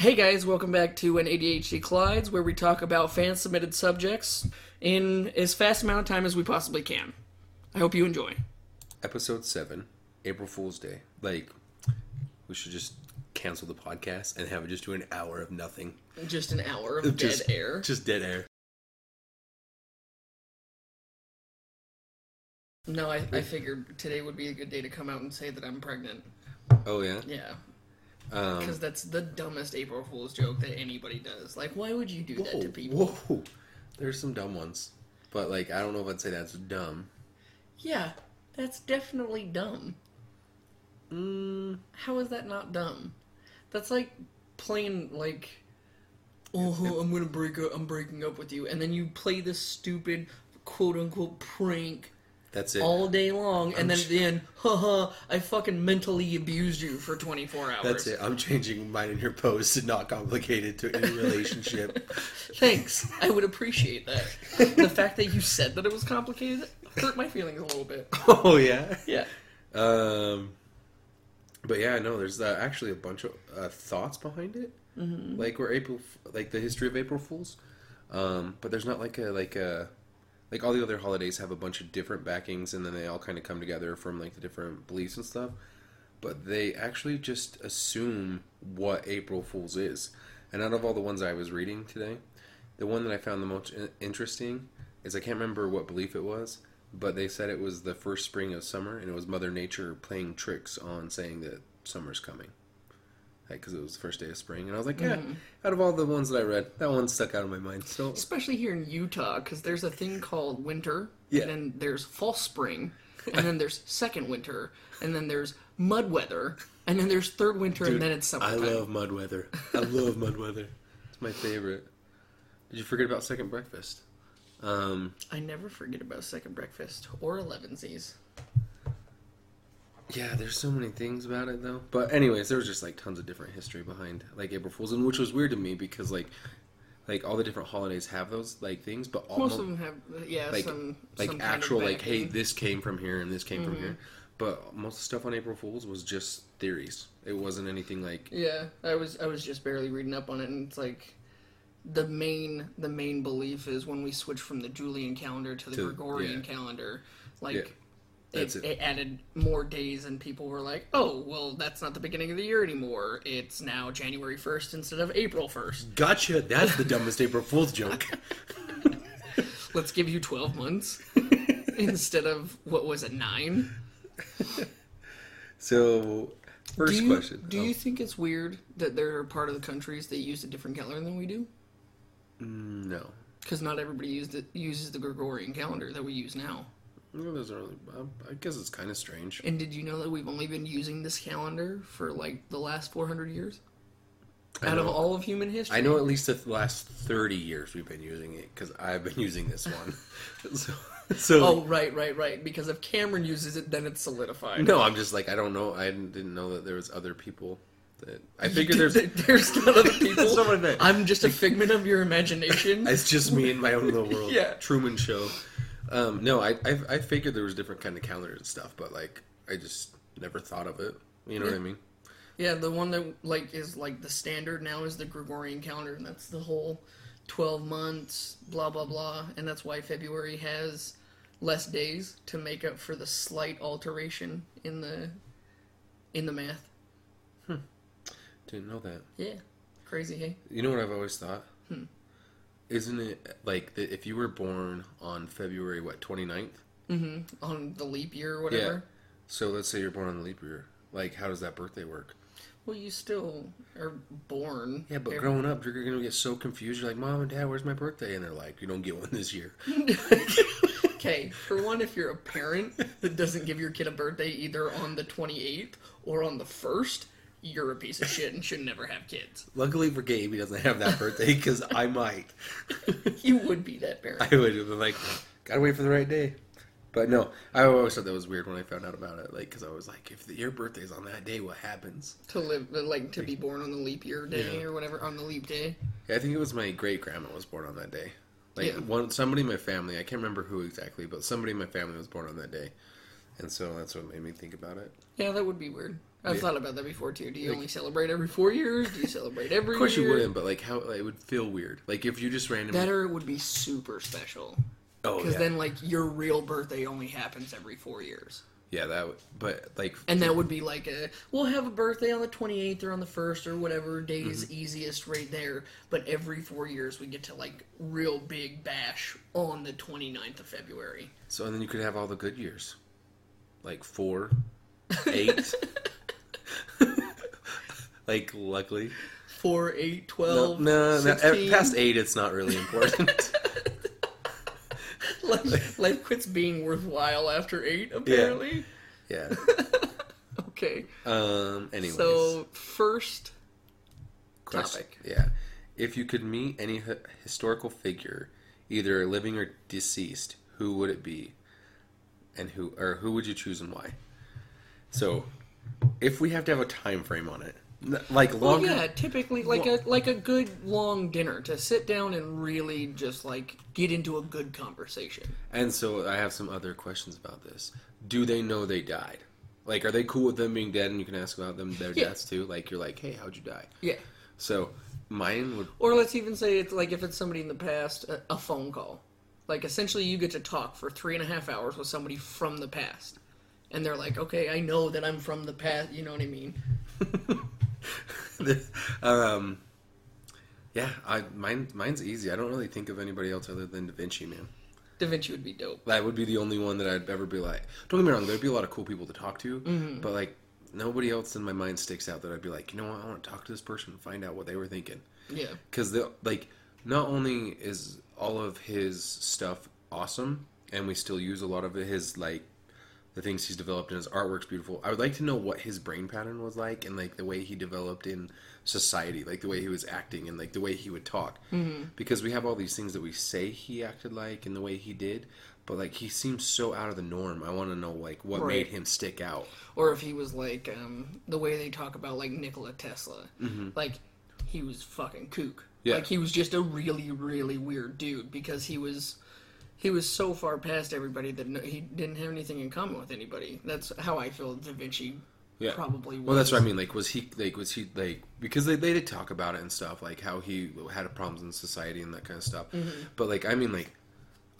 Hey guys, welcome back to an ADHD Collides, where we talk about fan submitted subjects in as fast amount of time as we possibly can. I hope you enjoy. Episode 7, April Fool's Day. Like, we should just cancel the podcast and have it just do an hour of nothing. Just an hour of just, dead air. Just dead air. No, I, I figured today would be a good day to come out and say that I'm pregnant. Oh, yeah? Yeah. Um, Because that's the dumbest April Fool's joke that anybody does. Like, why would you do that to people? whoa. There's some dumb ones. But, like, I don't know if I'd say that's dumb. Yeah, that's definitely dumb. Mm, How is that not dumb? That's like playing like, oh, I'm gonna break up. I'm breaking up with you, and then you play this stupid quote unquote prank that's it. all day long, and then ch- at the end, haha, I fucking mentally abused you for 24 hours. That's it. I'm changing mine in your post to not complicated to any relationship. Thanks. I would appreciate that. the fact that you said that it was complicated hurt my feelings a little bit. oh, yeah? Yeah. Um, but yeah, no, there's uh, actually a bunch of uh, thoughts behind it, mm-hmm. like where April, like the history of April Fools. Um, but there's not like a like a like all the other holidays have a bunch of different backings, and then they all kind of come together from like the different beliefs and stuff. But they actually just assume what April Fools is, and out of all the ones I was reading today, the one that I found the most interesting is I can't remember what belief it was, but they said it was the first spring of summer, and it was Mother Nature playing tricks on saying that summer's coming. Because it was the first day of spring, and I was like, yeah. Out of all the ones that I read, that one stuck out of my mind. So Especially here in Utah, because there's a thing called winter, Yeah. and then there's false spring, and then there's second winter, and then there's mud weather, and then there's third winter, and then it's summer. I love mud weather. I love mud weather. It's my favorite. Did you forget about second breakfast? Um, I never forget about second breakfast or elevensies. Yeah, there's so many things about it though. But anyways, there was just like tons of different history behind like April Fools, and which was weird to me because like like all the different holidays have those like things, but all Most of them have, uh, yeah, like some like some kind of actual like hey this came from here and this came from here. Mm-hmm. But most of the stuff on April Fools was just theories. It wasn't anything like Yeah, I was I was just barely reading up on it, and it's like the main the main belief is when we switch from the Julian calendar to the To- Gregorian yeah. calendar, like. Yeah, it, it. it added more days, and people were like, "Oh, well, that's not the beginning of the year anymore. It's now January first instead of April first. gotcha. That's the dumbest April Fools joke. Let's give you twelve months instead of what was it nine? So first do you, question. Do Oh, you think it's weird that there are part of the countries that use a different calendar than we do? mm, no. Because not everybody used it, uses the Gregorian calendar that we use now. No, doesn't really. I guess it's kind of strange. And did you know that we've only been using this calendar for like the last 400 years? Out of all of human history? I know at least the last 30 years we've been using it because I've been using this one. so, so Oh, right, right, right. Because if Cameron uses it, then it's solidified. no, I'm just like, I don't know. I didn't know that there was other people that. I figured there's. there's not other people. That's I meant. I'm just a figment of your imagination. It's just me in my own little world. Yeah. Truman Show. Um, no, I, I I figured there was different kind of calendars and stuff, but like I just never thought of it. You know what I mean? Yeah, the one that like is like the standard now is the Gregorian calendar, and that's the whole twelve months, blah blah blah, and that's why February has less days to make up for the slight alteration in the in the math. Didn't know that. Yeah, crazy, hey. You know what I've always thought? Isn't it like that if you were born on February what 29th? Mm-hmm. On the leap year or whatever. Yeah. So let's say you're born on the leap year. Like, how does that birthday work? Well, you still are born. Yeah, but every- growing up, you're gonna get so confused. You're like, "Mom and Dad, where's my birthday?" And they're like, "You don't get one this year." Okay, for one, if you're a parent that doesn't give your kid a birthday either on the 28th or on the 1st, you're a piece of shit and should never have kids. Luckily for Gabe, he doesn't have that birthday because I might. You would be that parent. I would have been like, "Gotta wait for the right day." But no, I always thought that was weird when I found out about it. Like, because I was like, "If the, your birthday's on that day, what happens?" To live, uh, like, to be born on the leap year day Yeah. or whatever, on the leap day. Yeah, I think it was my great grandma was born on that day. Like Yeah. one somebody in my family, I can't remember who exactly, but somebody in my family was born on that day, and so that's what made me think about it. Yeah, that would be weird. I've Yeah. thought about that before too. Do you only celebrate every four years? Do you celebrate every? Of course year? you wouldn't, but like how it would feel weird. Like if you just randomly. better it would be super special oh because yeah. then like your real birthday only happens every four years, yeah, that. Would, but like. and that would be like a we'll have a birthday on the twenty eighth or on the first or whatever day is Mm-hmm. easiest right there. But every four years we get to like real big bash on the 29th of February. So and then you could have all the good years, like four, eight. like luckily, Four, eight, no, twelve, no, no, 16. past eight, it's not really important. life, life quits being worthwhile after eight. Apparently. yeah. Okay. Um. Anyways, So first question. topic. Yeah. If you could meet any hi- historical figure, either living or deceased, who would it be, and who or who would you choose and why? So, if we have to have a time frame on it, like Well, yeah, typically like a like a good long dinner to sit down and really just like get into a good conversation. And so I have some other questions about this. Do they know they died? Like, are they cool with them being dead? And you can ask about them their Yeah. deaths too. Like, you're like, hey, how'd you die? Yeah. So mine would. Or let's even say it's like if it's somebody in the past, a, a phone call. Like essentially, you get to talk for three and a half hours with somebody from the past, and they're like, "Okay, I know that I'm from the past." You know what I mean? um, yeah, I mine mine's easy. I don't really think of anybody else other than Da Vinci, man. Da Vinci would be dope. That would be the only one that I'd ever be like. Don't get me wrong, there'd be a lot of cool people to talk to, Mm-hmm. but like nobody else in my mind sticks out that I'd be like, you know what, I want to talk to this person and find out what they were thinking. Yeah. because the like not only is all of his stuff awesome and we still use a lot of his like the things he's developed in his artwork's beautiful i would like to know what his brain pattern was like and like the way he developed in society like the way he was acting and like the way he would talk mm-hmm. because we have all these things that we say he acted like and the way he did but like he seems so out of the norm i want to know like what Right. made him stick out Or if he was like um, the way they talk about like Nikola Tesla, like he was fucking kook. Yeah. Like he was just a really really weird dude because he was he was so far past everybody that no, he didn't have anything in common with anybody. That's how I feel Da Vinci yeah probably was. Well, that's what I mean. Like, was he like was he like because they they did talk about it and stuff, like how he had problems in society and that kind of stuff. Mm-hmm. But like, I mean, like,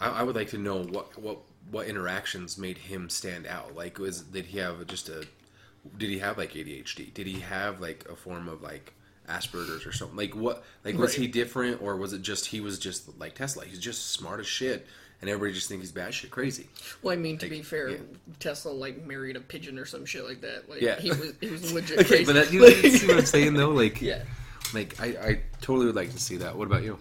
I, I would like to know what what what interactions made him stand out. Like, was did he have just a did he have like ADHD? Did he have like a form of like Asperger's or something? Like what? Like was Right. he different or was it just he was just like Tesla? He's just smart as shit, and everybody just thinks he's batshit crazy. Well, I mean, to Like, be fair, yeah. Tesla like married a pigeon or some shit like that. Like, Yeah. he was he was legit Okay, crazy. but that, you, you see what I'm saying though? Like, yeah, Like I, I totally would like to see that. What about you?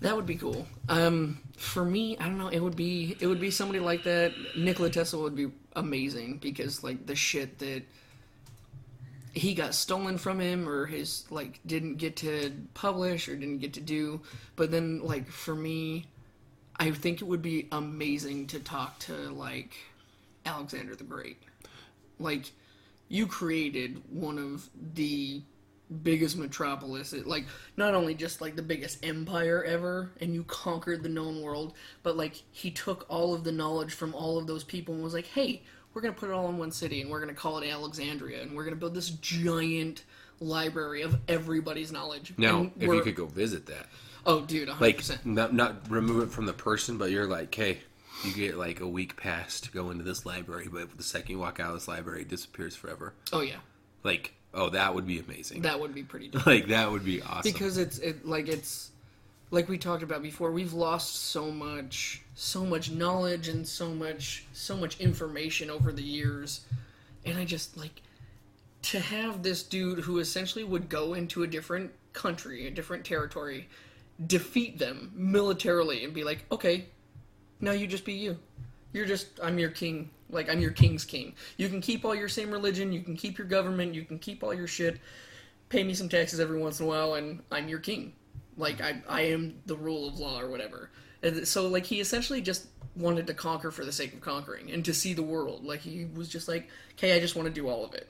that would be cool. Um, for me, I don't know. It would be it would be somebody like that. Nikola Tesla would be amazing because like the shit that he got stolen from him or his like didn't get to publish or didn't get to do. But then like for me, I think it would be amazing to talk to like Alexander the Great. Like you created one of the biggest metropolis. It, like not only just like the biggest empire ever and you conquered the known world but like he took all of the knowledge from all of those people and was like hey we're going to put it all in one city and we're going to call it alexandria and we're going to build this giant library of everybody's knowledge. Now, if you could go visit that, oh dude 100% like not not remove it from the person, but you're like, hey, you get like a week pass to go into this library, but the second you walk out of this library, it disappears forever. oh yeah Like, oh, that would be amazing. that would be pretty dope like that would be awesome. because it's it like it's like we talked about before we've lost so much so much knowledge and so much so much information over the years and i just like to have this dude who essentially would go into a different country a different territory defeat them militarily and be like okay now you just be you you're just i'm your king like i'm your king's king you can keep all your same religion you can keep your government you can keep all your shit pay me some taxes every once in a while and I'm your king. Like I I am the rule of law or whatever. And so like he essentially just wanted to conquer for the sake of conquering and to see the world. Like he was just like, "Okay, I just want to do all of it."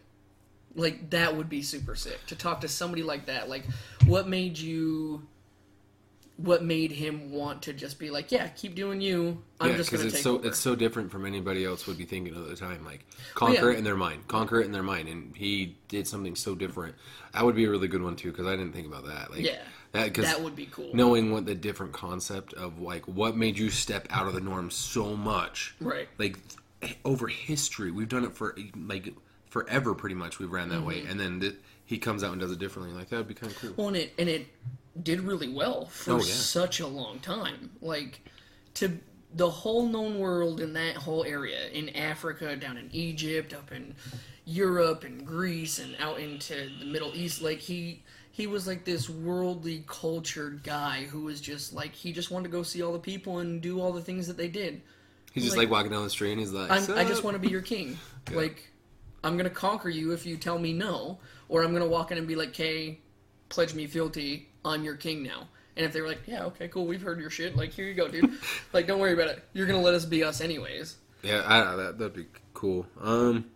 Like that would be super sick to talk to somebody like that. Like what made you what made him want to just be like, yeah, keep doing you. I'm yeah, just because going to it's take so over. it's so different from anybody else would be thinking at the time. Like conquer yeah. it in their mind, conquer it in their mind, and he did something so different. That would be a really good one too, because I didn't think about that. Like Yeah. that because that would be cool. knowing what the different concept of like what made you step out of the norm so much, Right. Like over history, we've done it for like forever, pretty much. We've ran that way, Mm-hmm. and then th- he comes out and does it differently. Like that would be kind of cool. Well, and it and it did really well for Oh, yeah. such a long time. Like to the whole known world in that whole area in Africa, down in Egypt, up in Europe and Greece, and out into the Middle East. Like he he was like this worldly cultured guy who was just like he just wanted to go see all the people and do all the things that they did. He's just like- like, walking down the street, and he's like, I'm, just want to be your king. Like, I'm gonna conquer you if you tell me no, or I'm gonna walk in and be like, "Kay, pledge me fealty. I'm your king now." And if they were like, "Yeah, okay, cool, we've heard your shit. Like, here you go, dude. like, don't worry about it. You're gonna let us be us anyways." Yeah, I that that'd be cool. Um,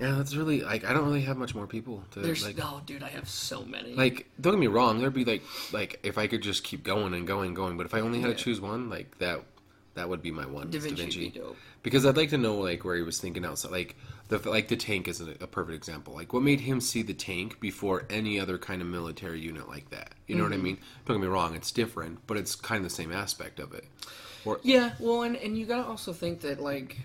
yeah, that's really like I don't really have much more people to There's like. oh, dude, I have so many. Like, don't get me wrong. There'd be like, like if I could just keep going and going and going. But if I only had Yeah. to choose one, like that, that would be my one. Da is Vinci, be dope. because I'd like to know like where he was thinking outside. Like the like the tank is a, a perfect example. Like what made him see the tank before any other kind of military unit like that. You know what I Mm-hmm. mean? Don't get me wrong. It's different, but it's kind of the same aspect of it. Or Yeah, well, and and you gotta also think that like,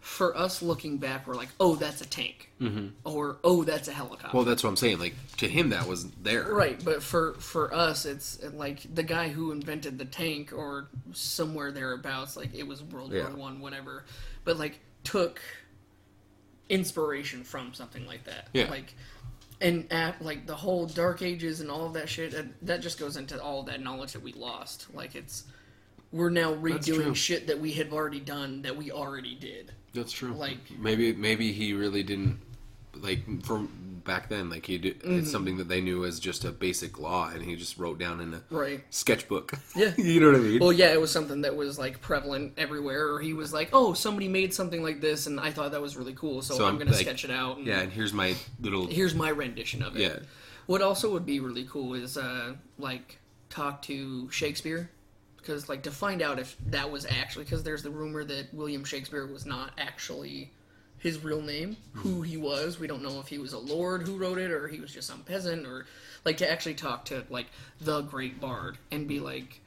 for us looking back, we're like, "Oh, that's a tank," mm-hmm. or "Oh, that's a helicopter." well, that's what I'm saying. Like to him, that was there. Right, but for for us, it's like the guy who invented the tank, or somewhere thereabouts. Like it was World Yeah. War One, whatever. But like took inspiration from something like that. Yeah. Like, and at like the whole Dark Ages and all of that shit. That, that just goes into all that knowledge that we lost. Like it's we're now redoing shit that we had already done that we already did. That's true. Like- maybe maybe he really didn't like from back then. Like he did, Mm-hmm. it's something that they knew as just a basic law, and he just wrote down in a Right. sketchbook. Yeah. you know what I mean. Well, yeah, it was something that was like prevalent everywhere. Or he was like, "Oh, somebody made something like this, and I thought that was really cool, so, So I'm, I'm, going to like- sketch it out." And yeah, and here's my little. Here's my rendition of it. Yeah. What also would be really cool is uh, like talk to Shakespeare, because like to find out if that was actually because there's the rumor that William Shakespeare was not actually his real name, who hmm. he was. We don't know if he was a lord who wrote it or he was just some peasant or like to actually talk to like the great bard and be like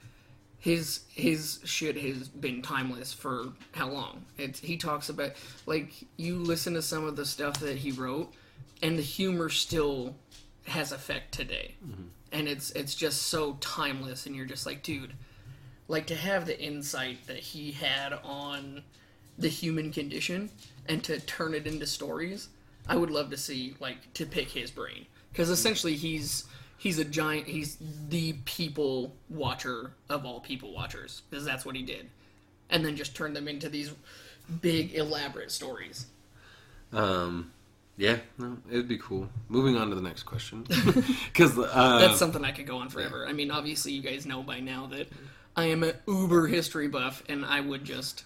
his his shit has been timeless for how long? It's he talks about like you listen to some of the stuff that he wrote and the humor still has effect today. Mm-hmm. And it's it's just so timeless and you're just like, dude, like to have the insight that he had on the human condition and to turn it into stories i would love to see like to pick his brain. Because essentially he's he's a giant he's the people watcher of all people watchers because that's what he did. And then just turn them into these big elaborate stories. Um, yeah, no, it'd be cool. Moving on to the next question, because uh, that's something i could go on forever. I mean obviously you guys know by now that i am an uber history buff and i would just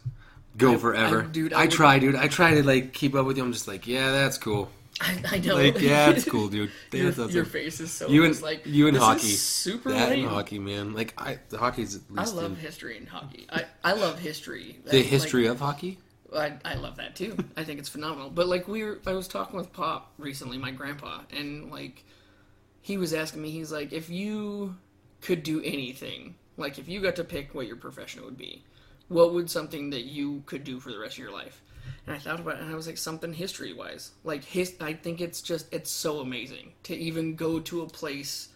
go I- forever, I- dude, I I, would- try, dude. I try to like keep up with you. I'm just like, yeah, that's cool. i, I know Like, yeah, it's cool, dude. Your, your face is so You and like you and hockey, super that lame. and hockey, man. Like I, the hockey's I love in, history and hockey. I, I love history. the Like, history of hockey. I, I love that too. I think it's phenomenal. But like we were, I was talking with Pop recently, my grandpa, and like he was asking me, he's like, if you could do anything, like if you got to pick what your profession would be, what would something that you could do for the rest of your life? And I thought about it, and I was like, something history wise. Like his, I think it's just it's so amazing to even go to a place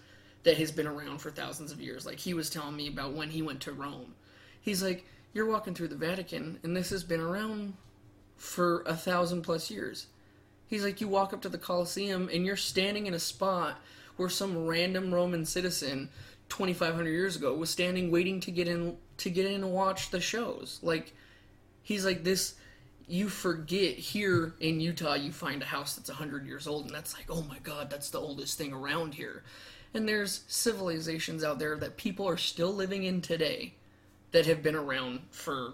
that has been around for thousands of years. Like he was telling me about when he went to Rome. He's like, you're walking through the Vatican, and this has been around for a thousand plus years. He's like, you walk up to the Colosseum, and you're standing in a spot where some random Roman citizen, 2,500 years ago, was standing waiting to get in to get in and watch the shows. Like, he's like this. You forget here in Utah, you find a house that's 100 years old, and that's like, oh my god, that's the oldest thing around here. And there's civilizations out there that people are still living in today that have been around for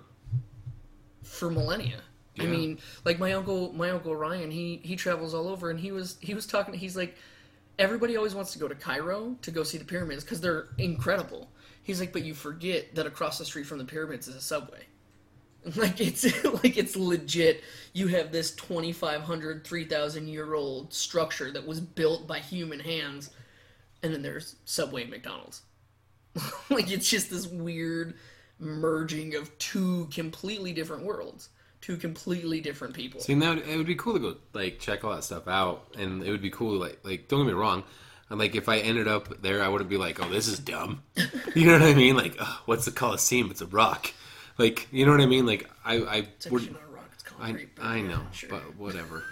for millennia. I mean, like my uncle, my uncle Ryan, he he travels all over, and he was he was talking. He's like, everybody always wants to go to Cairo to go see the pyramids because they're incredible. He's like, but you forget that across the street from the pyramids is a subway. Like it's like it's legit. You have this 2,500, 3,000 year old structure that was built by human hands, and then there's Subway and McDonald's. like it's just this weird merging of two completely different worlds, two completely different people. See, now it would be cool to go like check all that stuff out, and it would be cool. Like, like don't get me wrong. I'm like, if I ended up there, I wouldn't be like, "Oh, this is dumb." You know what I mean? Like, oh, what's the Coliseum? It's a rock. Like, you know what I mean? Like, I, I would. actually not a rock; it's I, I know, sure. but whatever.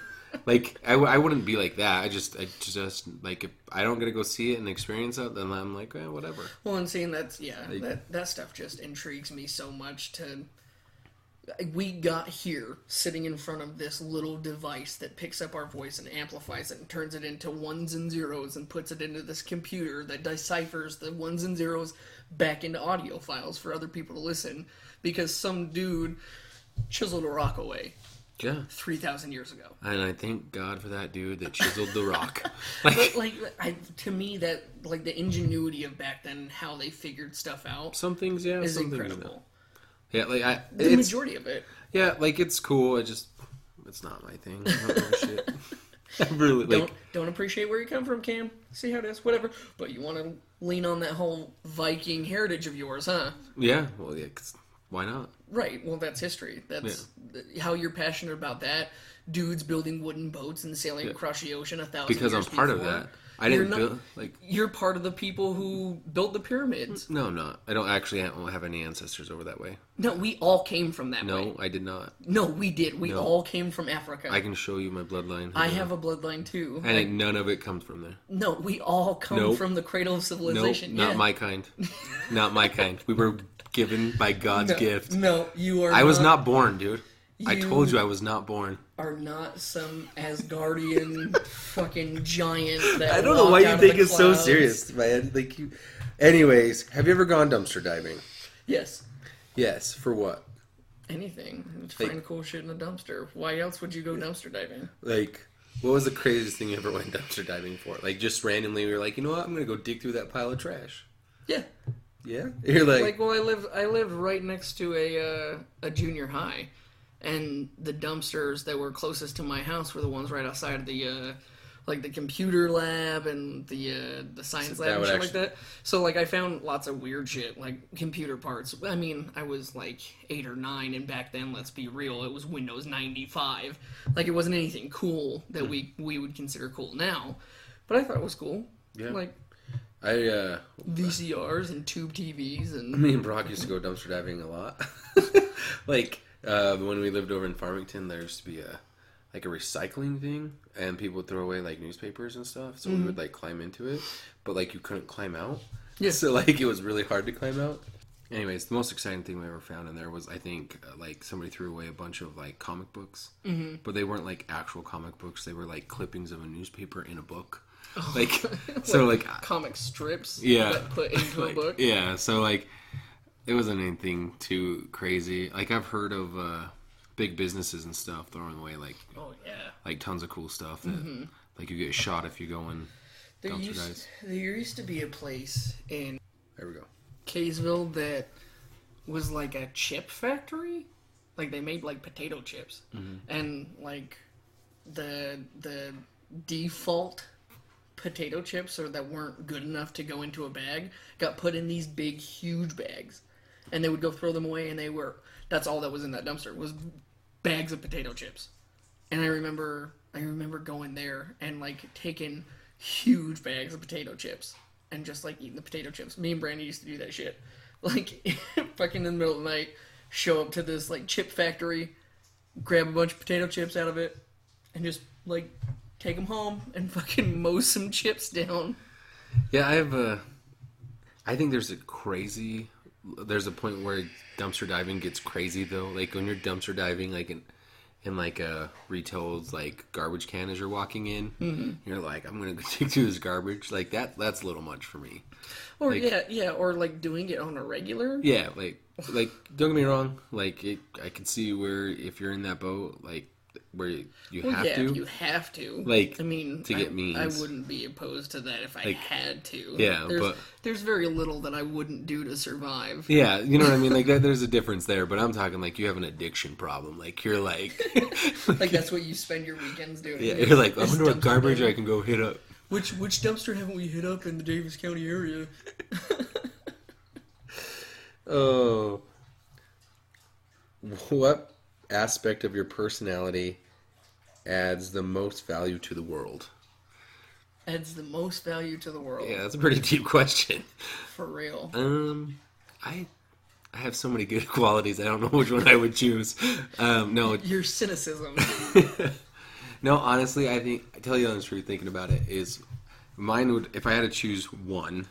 like, I wouldn't be like that. I just, I just like, if I don't get to go see it and experience it, then I'm like, eh, whatever. Well, and seeing that's yeah, Like- that that stuff just intrigues me so much. To we got here sitting in front of this little device that picks up our voice and amplifies it and turns it into ones and zeros and puts it into this computer that deciphers the ones and zeros back into audio files for other people to listen because some dude chiseled a rock away Yeah. three thousand years ago. And I thank God for that dude that chiseled the rock. Like, But like, I, to me, that like the ingenuity of back then, how they figured stuff out, some things, yeah, is some things, no. Yeah, like I, The it's, majority of it. yeah, like it's cool. It just, it's not my thing. I don't shit. I really like. don't don't appreciate where you come from, Cam. See how it is, whatever. But you want to lean on that whole Viking heritage of yours, huh? Yeah, well, yeah, 'cause why not? Right. Well, that's history. That's th- how you're passionate about that. Dudes building wooden boats and sailing across the ocean a thousand Because I'm part of that. I You're didn't not- build like. You're part of the people who built the pyramids. No, I'm not. I don't actually have, have any ancestors over that way. No, we all came from that No, way. I did not. No, we did. We No. all came from Africa. I can show you my bloodline. I have a bloodline too. and Like, none of it comes from there. no, we all come Nope. from the cradle of No, civilization. not yeah. my kind. not my kind. We were given by God's no, gift. No, you are. I was not born, dude. I told you I was not born. Are not some Asgardian fucking giant. That I don't know why you out of take it so serious, man. Like you. Anyways, have you ever gone dumpster diving? Yes. Yes. For what? Anything. Just Like- find cool shit in a dumpster. Why else would you go dumpster diving? Like, what was the craziest thing you ever went dumpster diving for? Like, just randomly, you're like, you know what? I'm gonna go dig through that pile of trash. Yeah. Yeah. You're like, Like, well, I lived I lived right next to a uh, a junior high, and the dumpsters that were closest to my house were the ones right outside of the uh, like the computer lab and the uh, the science So lab and shit actually- like that. So like I found lots of weird shit like computer parts. I mean, I was like eight or nine, and back then, let's be real, it was Windows ninety five. Like it wasn't anything cool that we we would consider cool now, but I thought it was cool. Yeah. Like I, uh, VCRs and tube TVs and me and Brock used to go dumpster diving a lot. like, uh, when we lived over in Farmington, there used to be a, like a recycling thing, and people would throw away like newspapers and stuff. So we would like climb into it, but like you couldn't climb out. Yeah. So like it was really hard to climb out. Anyways, the most exciting thing we ever found in there was I think uh, like somebody threw away a bunch of like comic books, mm-hmm. but they weren't like actual comic books. They were like clippings of a newspaper in a book. Like so like comic strips Yeah. that put into a book. Yeah, so like it wasn't anything too crazy. Like I've heard of uh, big businesses and stuff throwing away like Oh yeah. like tons of cool stuff that like you get shot if you go in. There used, there used to be a place in There we go. Kaysville that was like a chip factory. Like they made like potato chips. And like the the default potato chips or that weren't good enough to go into a bag got put in these big huge bags. And they would go throw them away and they were that's all that was in that dumpster was bags of potato chips. And I remember I remember going there and like taking huge bags of potato chips and just like eating the potato chips. Me and Brandy used to do that shit. Like fucking in the middle of the night, show up to this like chip factory, grab a bunch of potato chips out of it, and just like take them home and fucking mow some chips down. Yeah, I have a. I think there's a crazy. There's a point where dumpster diving gets crazy though. Like when you're dumpster diving, like in in like a retail's like garbage can as you're walking in, Mm-hmm. you're like, I'm gonna go dig through this garbage. Like that. That's a little much for me. Or Like- yeah, yeah, or like doing it on a regular. Yeah, like like don't get me wrong. Like it, I can see where if you're in that boat, like where you, you Well, have yeah, to. you have to. Like, I mean, to get I, means. I wouldn't be opposed to that if I Like, had to. yeah, there's, but- there's very little that I wouldn't do to survive. Yeah, you know what I mean. Like that, there's a difference there. But I'm talking like you have an addiction problem. Like you're like, Like that's what you spend your weekends doing. yeah, you're like, I wonder what garbage. I can go hit up. Which which dumpster haven't we hit up in the Davis County area? Oh, what aspect of your personality adds the most value to the world? Adds the most value to the world. Yeah, that's a pretty deep question. For real. Um, I I have so many good qualities. I don't know which one I would choose. Um, no, Your cynicism. no. Honestly, I think I tell you the truth. Thinking about it, is mine would if I had to choose one,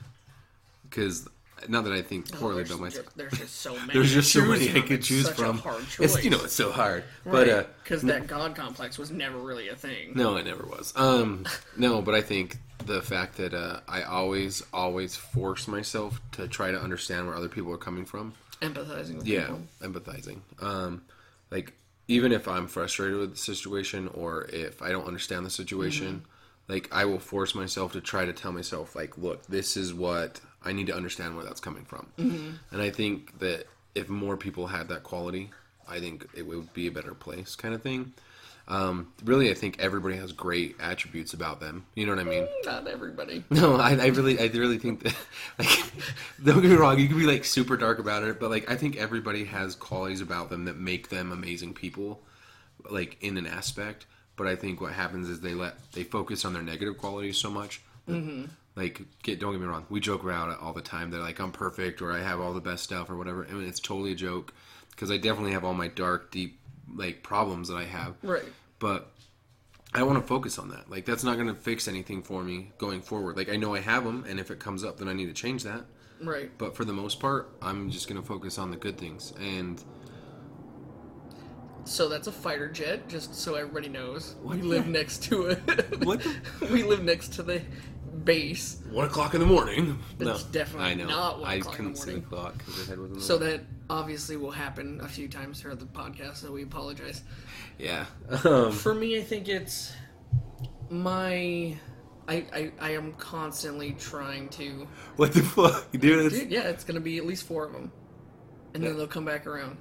because not that I think poorly there's, about myself. just, there's just so many. There's just so many I could choose from. A hard choice. It's you know it's so hard, but uh, because that God complex was never really a thing. no, it never was. Um, no, but I think the fact that uh, I always always force myself to try to understand where other people are coming from. Empathizing with Yeah, people. empathizing. Um, like even if I'm frustrated with the situation or if I don't understand the situation, like I will force myself to try to tell myself like, look, this is what I need to understand where that's coming from. Mm-hmm. And I think that if more people had that quality, I think it would be a better place, kind of thing. Um, really, I think everybody has great attributes about them. You know what I mean? Mm, not everybody. No, I, I really, I really think that, like, don't get me wrong, you can be like super dark about it, but like, I think everybody has qualities about them that make them amazing people, like in an aspect. But I think what happens is they let they focus on their negative qualities so much. that, mm-hmm. Like, get don't get me wrong, we joke around it all the time. They're like, I'm perfect, or I have all the best stuff, or whatever. I mean, it's totally a joke because I definitely have all my dark, deep, like problems that I have Right. but I want to focus on that. Like that's not going to fix anything for me going forward. Like I know I have them, and if it comes up, then I need to change that. Right. But for the most part, I'm just going to focus on the good things. And So that's a fighter jet, just so everybody knows. What We live next to it. We live next to the base. one o'clock in the morning. It's definitely I know. not one I o'clock in the couldn't see the morning. clock because the head was in the So way. that obviously will happen a few times throughout the podcast, so we apologize. yeah. Um, For me, I think it's my. I, I, I am constantly trying to. what the fuck, dude? Dude, yeah, it's going to be at least four of them. And Yeah. then they'll come back around.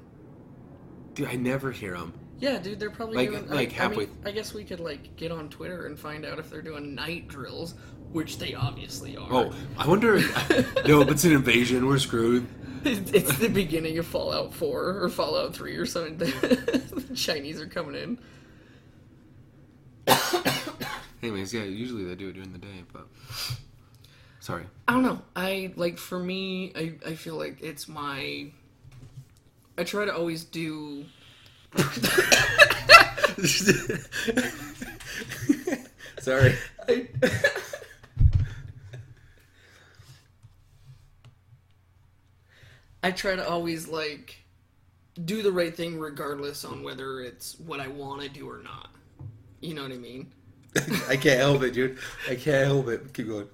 dude, I never hear them. Yeah, dude, they're probably Like- doing. like I, halfway- I, mean, I guess we could like get on Twitter and find out if they're doing night drills, which they obviously are. Oh, I wonder. If, no, if it's an invasion, we're screwed. It's, it's the beginning of Fallout 4 or Fallout 3 or something. the Chinese are coming in. Anyways, yeah, usually they do it during the day, but sorry. I don't know. I like for me, I, I feel like it's my. I try to always do. sorry. I, I try to always like do the right thing regardless on whether it's what I want to do or not. You know what I mean? I can't help it, dude. I can't help it. Keep going.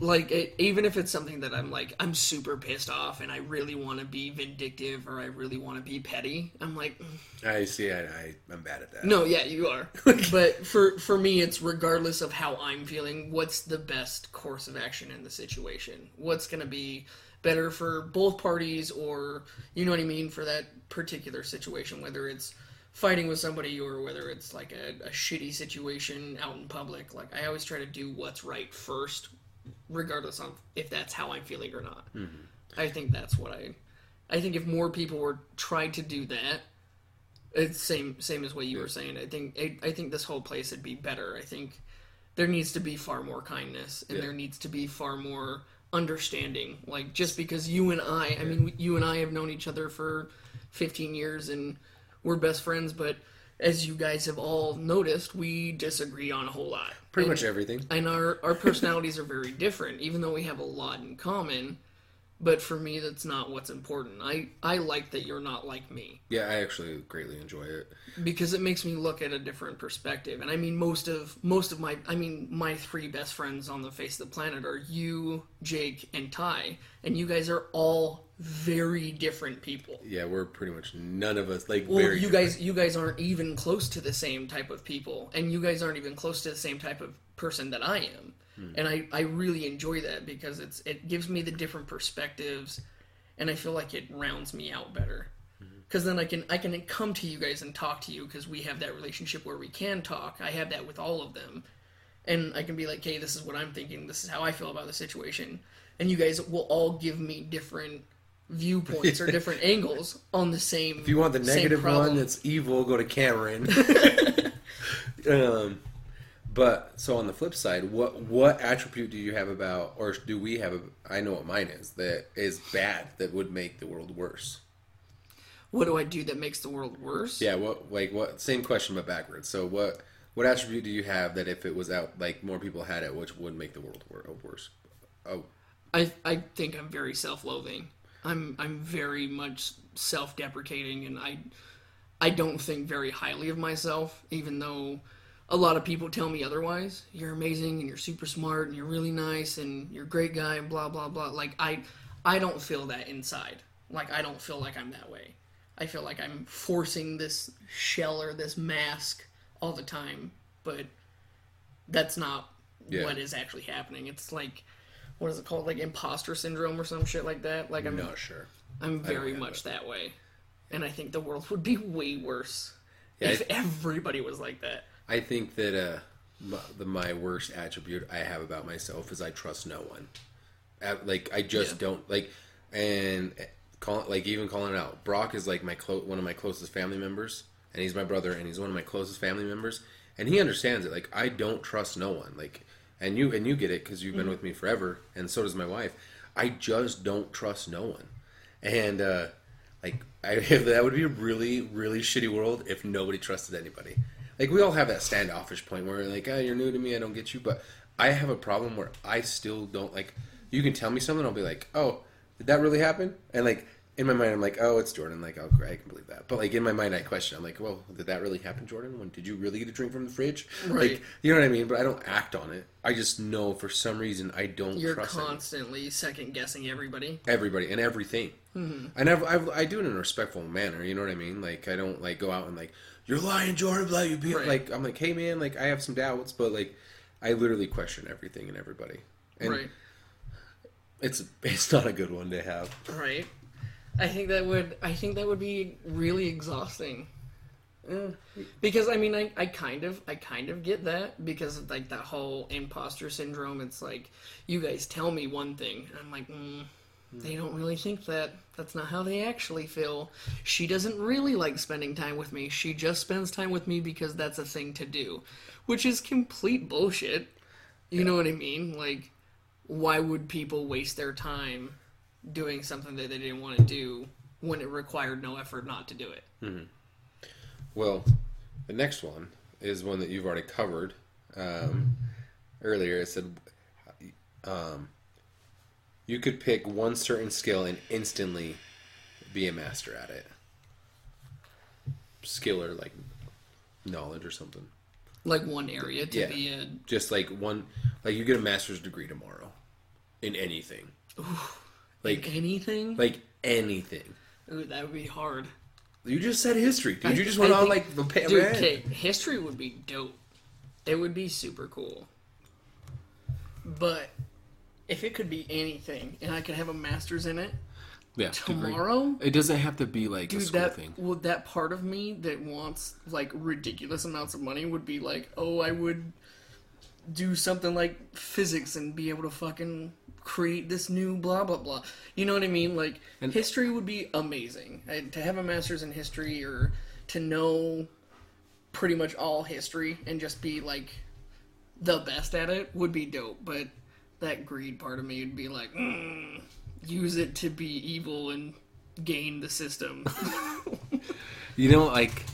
like it, even if it's something that I'm like I'm super pissed off and I really want to be vindictive or I really want to be petty, I'm like, "Mm, I see. I, I I'm bad at that. no, yeah, you are. but for for me, it's regardless of how I'm feeling. What's the best course of action in the situation? What's gonna be better for both parties, or you know what I mean, for that particular situation, whether it's fighting with somebody or whether it's like a, a shitty situation out in public. Like I always try to do what's right first, regardless of if that's how I'm feeling or not. Mm-hmm. I think that's what I. I think if more people were tried to do that, it's same same as what you were saying. I think I, I think this whole place would be better. I think there needs to be far more kindness and Yeah. there needs to be far more understanding. Like just because you and I, I mean, you and I have known each other for 15 years and we're best friends, but as you guys have all noticed, we disagree on a whole lot. Pretty And- much everything. and our our personalities are very different even though we have a lot in common but for me that's not what's important i i like that you're not like me Yeah, I actually greatly enjoy it. because it makes me look at a different perspective and i mean most of most of my i mean my three best friends on the face of the planet are you jake and ty and you guys are all very different people. Yeah, we're pretty much none of us like Well, very. you different. guys, you guys aren't even close to the same type of people, and you guys aren't even close to the same type of person that I am. Hmm. And I, I really enjoy that because it's it gives me the different perspectives, and I feel like it rounds me out better. Mm-hmm. Because then I can I can come to you guys and talk to you because we have that relationship where we can talk. I have that with all of them, and I can be like, "Hey, this is what I'm thinking. This is how I feel about the situation," and you guys will all give me different viewpoints or different angles on the same. If you want the negative one that's evil, go to Cameron. um, but so on the flip side, what what attribute do you have about, or do we have? A, I know what mine is that is bad that would make the world worse. what do I do that makes the world worse? Yeah, what like what? Same question but backwards. So what what attribute do you have that if it was out like more people had it, which would make the world uh, worse? Oh, I I think I'm very self-loathing. I'm I'm very much self-deprecating, and I I don't think very highly of myself, even though a lot of people tell me otherwise. You're amazing, and you're super smart, and you're really nice, and you're a great guy, and blah blah blah. Like I I don't feel that inside. Like I don't feel like I'm that way. I feel like I'm forcing this shell or this mask all the time, but that's not Yeah. what is actually happening. It's like what is it called? Like imposter syndrome or some shit like that. Like I'm not sure. I'm very much that way. And I think the world would be way worse Yeah, if I- everybody was like that. I think that uh, my, the my worst attribute I have about myself is I trust no one. Like I just Yeah. don't like, and uh, call like even calling it out. Brock is like my clo- one of my closest family members, and he's my brother, and he's one of my closest family members, and he understands it. Like I don't trust no one. Like, and you and you get it because you've been with me forever, and so does my wife. I just don't trust no one, and uh, like I that would be a really really shitty world if nobody trusted anybody. Like we all have that standoffish point where like, oh, you're new to me, I don't get you. But I have a problem where I still don't like. You can tell me something, I'll be like, oh, did that really happen? And like in my mind, I'm like, oh, it's Jordan. Like, oh, I can believe that. But like in my mind, I question. I'm like, well, did that really happen, Jordan? When did you really get a drink from the fridge? Right. Like, you know what I mean? But I don't act on it. I just know for some reason I don't You're trust constantly second guessing everybody. everybody and everything. Mm-hmm. And I've, I've, I do it in a respectful manner. You know what I mean? Like I don't like go out and like you're lying, Jordan. Blah, you be Right. like I'm like, hey man, like I have some doubts, but like I literally question everything and everybody. And right. it's it's not a good one to have. Right. I think that would I think that would be really exhausting. Because I mean I, I kind of I kind of get that because of like that whole imposter syndrome. It's like you guys tell me one thing and I'm like, mm, they don't really think that. That's not how they actually feel. She doesn't really like spending time with me. She just spends time with me because that's a thing to do, which is complete bullshit. You know what I mean? Like why would people waste their time doing something that they didn't want to do when it required no effort not to do it? Well, the next one is one that you've already covered um, earlier. It said um, you could pick one certain skill and instantly be a master at it. Skill or like knowledge or something. Like one area to Yeah. be a Just like one, like you get a master's degree tomorrow in anything. Like anything. like anything. Ooh, that would be hard. You just said history, dude. I- you just went I on think- like the Dude, okay, history would be dope. It would be super cool. But if it could be anything and I could have a master's in it yeah, degree. tomorrow, It doesn't have to be like a school that thing. well, that part of me that wants like ridiculous amounts of money would be like, oh, I would do something like physics and be able to fucking create this new blah blah blah. You know what I mean? Like And- history would be amazing. And to have a master's in history or to know pretty much all history and just be like the best at it would be dope. But that greed part of me would be like, mm, use it to be evil and gain the system. You know, like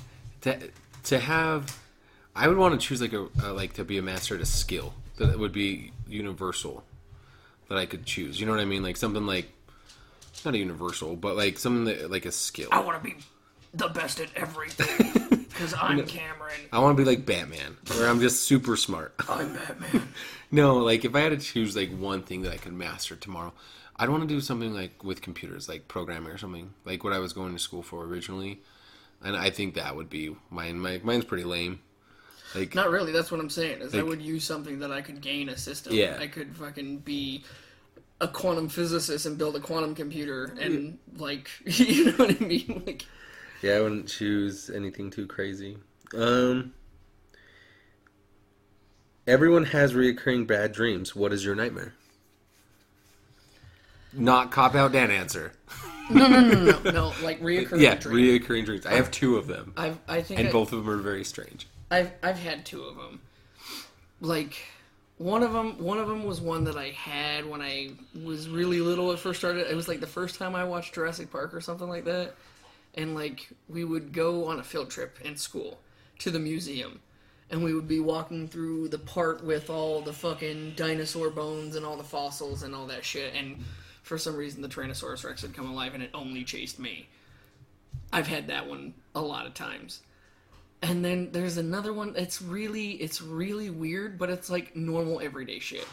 to to have, I would want to choose like a uh, like to be a master at a skill that would be universal that I could choose. You know what I mean? Like something like not a universal, but like something that like a skill. I want to be the best at everything because I'm Cameron. I want to be like Batman, where I'm just super smart. I'm Batman. No, like if I had to choose like one thing that I could master tomorrow, I'd want to do something like with computers, like programming or something, like what I was going to school for originally. And I think that would be mine. My mine's pretty lame. Like Not really. That's what I'm saying. Is I would use something that I could gain a system. Yeah. I could fucking be a quantum physicist and build a quantum computer and like you know what I mean? Like yeah, I wouldn't choose anything too crazy. Um, everyone has reoccurring bad dreams. What is your nightmare? Not cop out Dan answer. no no no no no, no like reoccurring Yeah, dream. reoccurring dreams. I have two of them, I've I think and I, both of them are very strange. I've I've had two of them. Like one of them one of them was one that I had when I was really little. It first started. It was like the first time I watched Jurassic Park or something like that. And like we would go on a field trip in school to the museum. And we would be walking through the part with all the fucking dinosaur bones and all the fossils and all that shit. And for some reason, the Tyrannosaurus Rex had come alive and it only chased me. I've had that one a lot of times. And then there's another one. It's really, it's really weird, but it's like normal everyday shit.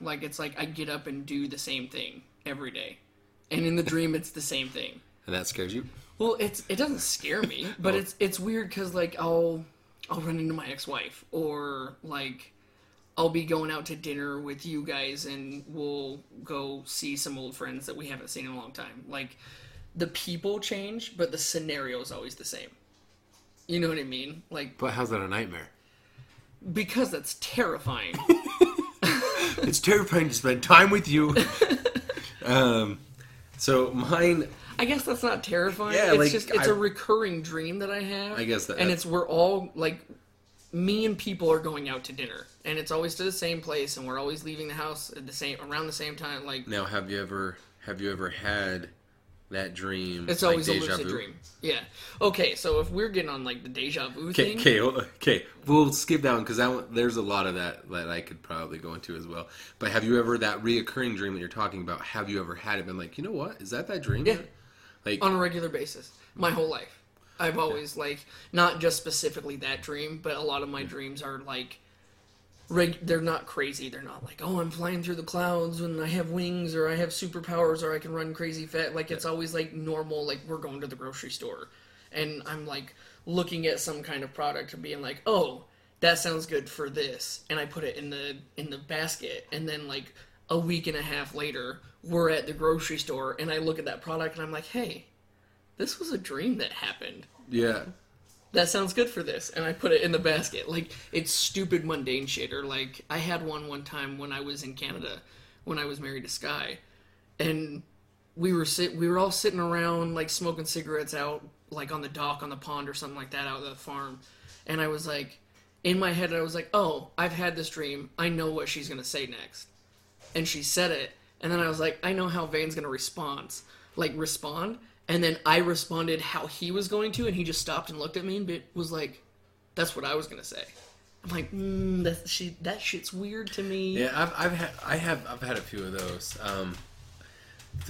Like it's like I get up and do the same thing every day, and in the dream it's the same thing. And that scares you? Well, it's it doesn't scare me, but Oh. it's it's weird because like I'll I'll run into my ex-wife or like I'll be going out to dinner with you guys and we'll go see some old friends that we haven't seen in a long time. Like the people change, but the scenario is always the same. You know what I mean? Like But how's that a nightmare? because that's terrifying. it's terrifying to spend time with you. um, so mine, I guess that's not terrifying. Yeah, it's like, just it's I- a recurring dream that I have. I guess that- and it's we're all like me and people are going out to dinner, and it's always to the same place, and we're always leaving the house at the same around the same time. Like now have you ever have you ever had that dream? it's like always a lucid vu? dream. Yeah. Okay, so if we're getting on like the deja vu Okay, thing, okay, okay. We'll skip that one because that there's a lot of that that I could probably go into as well. But have you ever that reoccurring dream that you're talking about? Have you ever had it? Been like, you know what? Is that that dream? Yeah. Like, on a regular basis, my whole life. I've always like not just specifically that dream, but a lot of my dreams are like reg- they're not crazy. They're not like, "Oh, I'm flying through the clouds and I have wings or I have superpowers or I can run crazy fast." Like it's always like normal like we're going to the grocery store and I'm like looking at some kind of product and being like, "Oh, that sounds good for this." And I put it in the in the basket and then like a week and a half later, we're at the grocery store and I look at that product and I'm like, "Hey, this was a dream that happened. yeah, That sounds good for this. And I put it in the basket. Like, it's stupid, mundane shit. Or, like, I had one one time when I was in Canada, when I was married to Sky. And we were sit, we were all sitting around, like, smoking cigarettes out, like, on the dock, on the pond, or something like that, out at the farm. And I was like, in my head, I was like, oh, I've had this dream. I know what she's going to say next. And she said it. And then I was like, I know how Vane's to respond. Like, respond. And then I responded how he was going to, and he just stopped and looked at me and was like, "That's what I was gonna say." I'm like, mm, "That she that shit's weird to me." yeah. I've, I've had I have I've had a few of those. Um,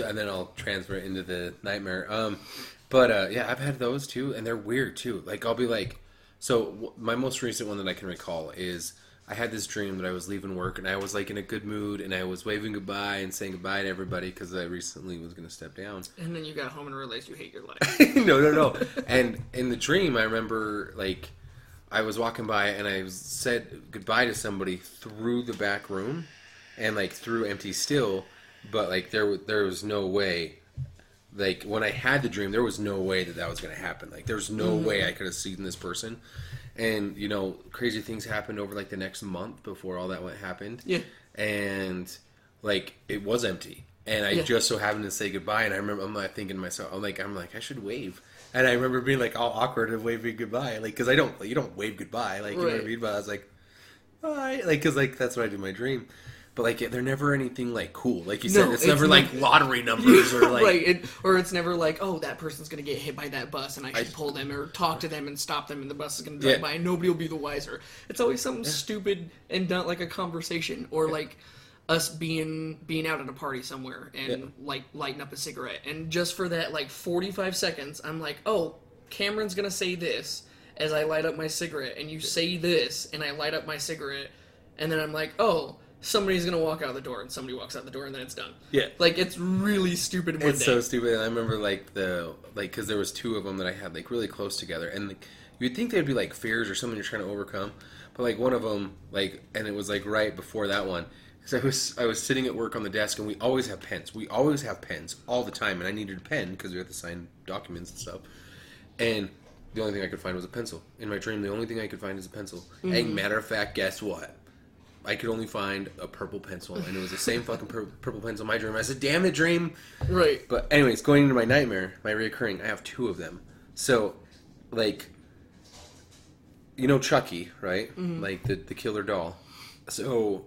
and then I'll transfer it into the nightmare. Um, but uh, yeah, I've had those too, and they're weird too. Like I'll be like, so my most recent one that I can recall is I had this dream that I was leaving work and I was like in a good mood and I was waving goodbye and saying goodbye to everybody because I recently was going to step down. And then you got home and realized you hate your life. no, no, no. And in the dream, I remember like I was walking by and I said goodbye to somebody through the back room, and like through empty still, but like there there was no way. Like when I had the dream, there was no way that that was going to happen. Like there was no mm-hmm. way I could have seen this person. And you know, crazy things happened over like the next month before all that went happened. Yeah. And like it was empty. And I Yeah. just so happened to say goodbye, and I remember I'm like thinking to myself, I'm like, I'm like, I should wave, and I remember being like all awkward and waving goodbye, like because I don't, you don't wave goodbye, like you know what I mean. But I was like, bye, like because like that's what I do in my dream. But like they're never anything like cool, like you said. No, it's, it's never like not- lottery numbers or like right, it, or it's never like, oh, that person's gonna get hit by that bus, and I should I- pull them or talk to them and stop them, and the bus is gonna drive Yeah. by, and nobody will be the wiser. It's always something stupid and not like a conversation, or like us being being out at a party somewhere and Yeah. like lighting up a cigarette, and just for that like forty five seconds, I'm like, oh, Cameron's gonna say this as I light up my cigarette, and you say this, and I light up my cigarette, and then I'm like, oh. Somebody's gonna walk out the door, and somebody walks out the door, and then it's done. Yeah. Like it's really stupid. One It's day. so stupid. I remember like the like because there was two of them that I had like really close together, and like, you'd think they'd be like fears or something you're trying to overcome, but like one of them like, and it was like right before that one. Because I was I was sitting at work on the desk, and we always have pens. We always have pens all the time, and I needed a pen because we had to sign documents and stuff. And the only thing I could find was a pencil. In my dream, the only thing I could find is a pencil. Mm-hmm. And matter of fact, guess what? I could only find a purple pencil, and it was the same fucking pur- purple pencil in my dream. I said, "Damn it, dream!" right. But anyways, going into my nightmare, my reoccurring, I have two of them. So, like, you know Chucky, right? Like the the killer doll. So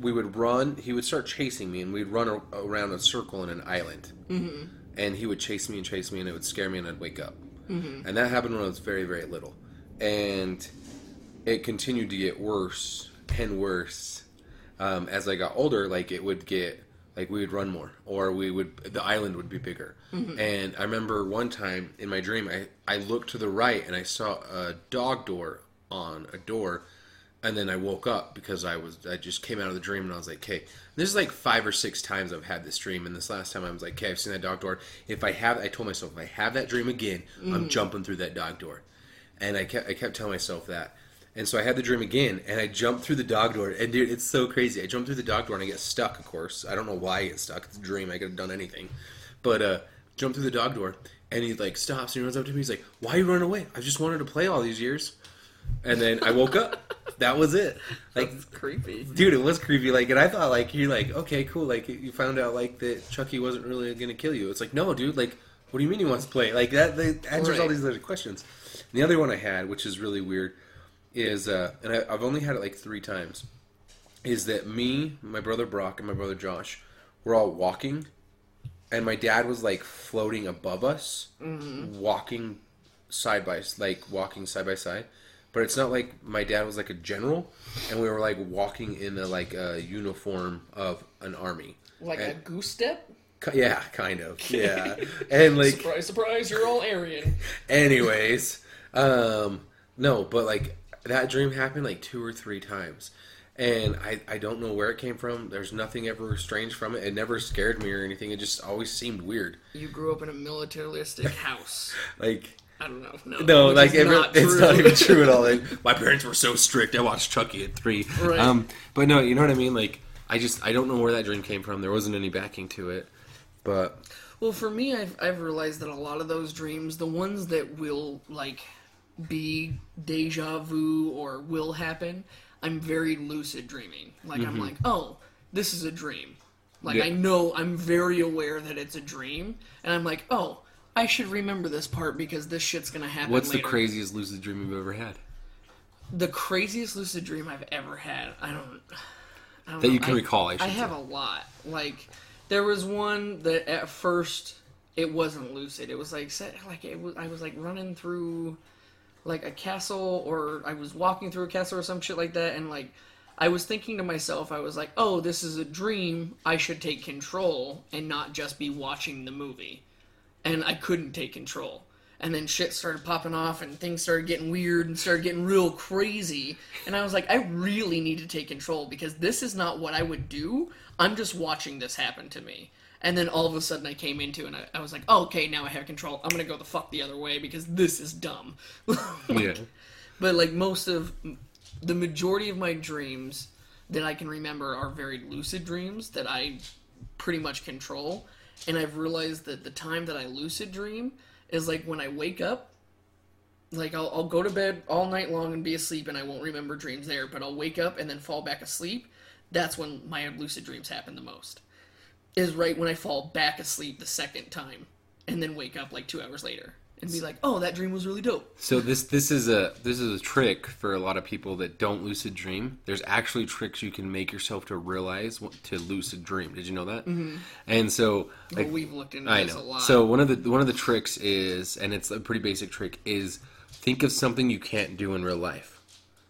we would run. He would start chasing me, and we'd run a- around a circle in an island. Mm-hmm. And he would chase me and chase me, and it would scare me, and I'd wake up. Mm-hmm. And that happened when I was very very little, and it continued to get worse and worse um, as I got older. Like it would get like we would run more, or we would the island would be bigger. And I remember one time in my dream, I I looked to the right and I saw a dog door on a door. And then I woke up because I was I just came out of the dream and I was like, "Okay, this is like five or six times I've had this dream." And this last time I was like, "Okay, I've seen that dog door. If I have, I told myself if I have that dream again, I'm jumping through that dog door." And I kept I kept telling myself that. And so I had the dream again, and I jumped through the dog door. And dude, it's so crazy. I jumped through the dog door and I get stuck. Of course, I don't know why I get stuck. It's a dream. I could have done anything, but uh, jumped through the dog door, and he like stops and he runs up to me. He's like, "Why are you running away? I just wanted to play all these years." And then I woke up. That was it. Like That's creepy. dude it was creepy like and i thought like you're like okay cool like you found out like that chucky wasn't really gonna kill you it's like no dude like what do you mean he wants to play like that, that answers all these other questions and the other one i had which is really weird is uh and I, i've only had it like three times is that me my brother brock and my brother josh were all walking and my dad was like floating above us walking side by like walking side by side but it's not like my dad was like a general and we were like walking in a like a uniform of an army Like a goose step. Yeah kind of yeah and like surprise, surprise! You're all Aryan. anyways um no but like that dream happened like two or three times and I, I don't know where it came from there's nothing ever strange from it it never scared me or anything it just always seemed weird You grew up in a militaristic house. like I don't know. No, No, like every, not it's not even true at all. Like, my parents were so strict. I watched Chucky at three. Right. Um, but no, you know what I mean. Like, I just I don't know where that dream came from. There wasn't any backing to it. But Well, for me, I've I've realized that a lot of those dreams, the ones that will like be deja vu or will happen, I'm very lucid dreaming. Like I'm mm-hmm. like, oh, this is a dream. Like Yeah. I know I'm very aware that it's a dream, and I'm like, oh, I should remember this part because this shit's gonna happen. what's the craziest lucid dream you've ever had The craziest lucid dream I've ever had. I don't. I don't that know. you can recall? I, I have say. a lot. Like there was one that at first it wasn't lucid. It was like set like it was I was like running through like a castle or I was walking through a castle or some shit like that and like I was thinking to myself I was like, "Oh, this is a dream. I should take control and not just be watching the movie." And I couldn't take control. And then shit started popping off and things started getting weird and started getting real crazy. And I was like, I really need to take control because this is not what I would do. I'm just watching this happen to me. And then all of a sudden I came into it and I, I was like, oh, okay, now I have control. I'm going to go the fuck the other way because this is dumb. yeah. But like most of the majority of my dreams that I can remember are very lucid dreams that I pretty much control. And I've realized that the time that I lucid dream is like when I wake up. Like I'll, I'll go to bed all night long and be asleep and I won't remember dreams there, but I'll wake up and then fall back asleep. That's when my lucid dreams happen the most. Is right when I fall back asleep the second time and then wake up like two hours later and be like, oh, that dream was really dope. So this this is a this is a trick for a lot of people that don't lucid dream. There's actually tricks you can make yourself to realize what, to lucid dream. Did you know that? Mm-hmm. And so like Well, we've looked into I this know. a lot. So one of the one of the tricks is, and it's a pretty basic trick, is think of something you can't do in real life,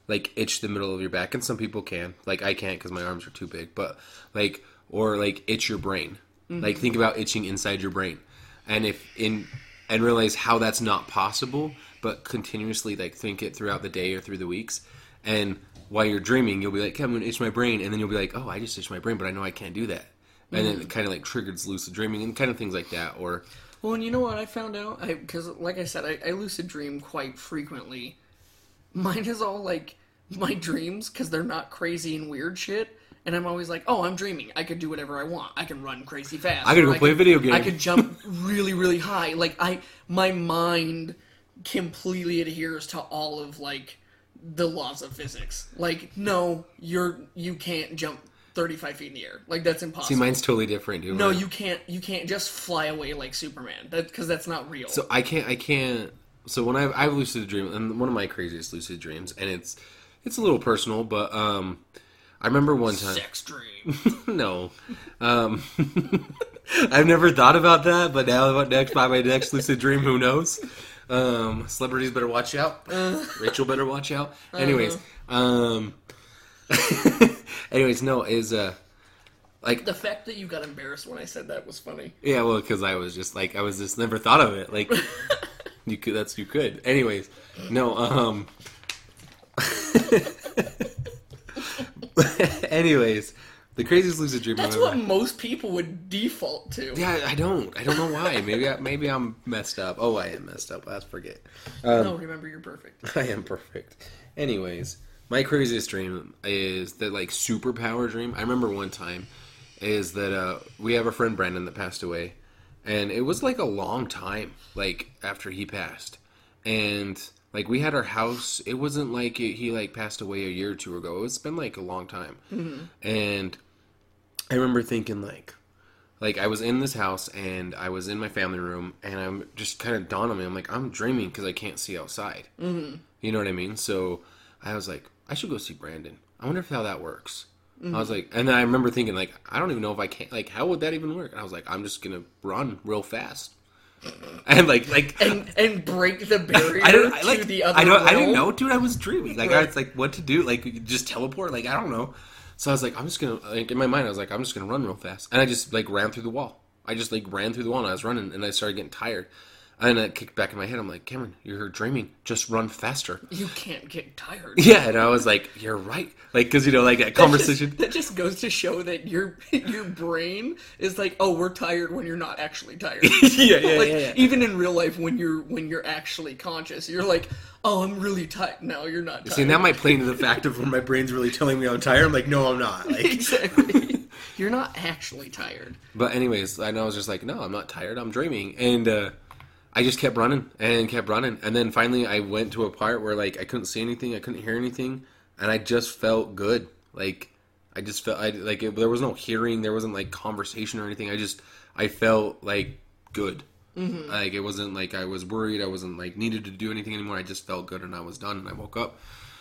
like itch the middle of your back, and some people can, like I can't because my arms are too big, but like or like itch your brain, Mm-hmm. like think about itching inside your brain, and if in and realize how that's not possible, but continuously like think it throughout the day or through the weeks. and while you're dreaming, you'll be like, okay, I'm gonna itch my brain, and then you'll be like, oh, I just itched my brain, but I know I can't do that, and then it kind of like triggers lucid dreaming and kind of things like that, or Well, and you know what I found out? Because, like I said, I, I lucid dream quite frequently. Mine is all like my dreams because they're not crazy and weird shit. And I'm always like, oh, I'm dreaming. I could do whatever I want. I can run crazy fast. I could go play a video game. I could jump really, really high. Like I, my mind completely adheres to all of like the laws of physics. Like, no, you're you can't jump 35 feet in the air. Like that's impossible. see, mine's totally different, dude. No, you can't. You can't just fly away like Superman. That because that's not real. So I can't. I can't. So when I've, I've lucid dream, and one of my craziest lucid dreams, and it's it's a little personal, but um, I remember one time. sex dream. no, um, I've never thought about that, but now what next by my next lucid dream? Who knows? Um, celebrities better watch out. Rachel better watch out. Anyways, um, anyways, no, is uh, like the fact that you got embarrassed when I said that was funny. Yeah, well, because I was just like I was just never thought of it. Like you could, that's you could. Anyways, no. Um. anyways, the craziest lucid dream. That's I've what ever- most people would default to. Yeah, I don't. I don't know why. Maybe I, maybe I'm messed up. Oh, I am messed up. Let's forget. no, remember you're perfect. I am perfect. Anyways, my craziest dream is that like superpower dream. I remember one time is that uh, we have a friend Brandon that passed away, and it was like a long time like after he passed, and like we had our house. It wasn't like it, he like passed away a year or two ago. It's been like a long time, mm-hmm. and I remember thinking like. Like I was in this house and I was in my family room and I'm just kind of dawned on me. I'm like I'm dreaming because I can't see outside. Mm-hmm. You know what I mean? So I was like, I should go see Brandon. I wonder if how that works. I was mm-hmm. like, and then I remember thinking, like, I don't even know if I can't. Like, how would that even work? And I was like, I'm just gonna run real fast, and like, like. And and break the barrier I don't I, to the other I don't. I didn't know, dude. I was dreaming. Like I was like, what to do? Like just teleport? Like I don't know. So I was like, I'm just gonna. Like in my mind, I was like, I'm just gonna run real fast, and I just like ran through the wall. I just like ran through the wall, and I was running, and I started getting tired. And it kicked back in my head. I'm like, Cameron, you're dreaming. Just run faster. You can't get tired. Yeah, and I was like, "You're right." Like, because you know, like that conversation. That just goes to show that your your brain is like, oh, we're tired when you're not actually tired. yeah, yeah, like yeah, yeah. even in real life, when you're when you're actually conscious, you're like, oh, I'm really tired. No, you're not. Tired. See, that might play into the fact of when my brain's really telling me I'm tired. I'm like, no, I'm not. Like, exactly. you're not actually tired. but anyways, I know I was just like, no, I'm not tired. I'm dreaming, and uh, I just kept running and kept running, and then finally I went to a part where like I couldn't see anything, I couldn't hear anything, and I just felt good. Like I just felt I like it, there was no hearing, there wasn't like conversation or anything. I just I felt like good. Mm-hmm. Like it wasn't like I was worried. I wasn't like needed to do anything anymore. I just felt good and I was done and I woke up.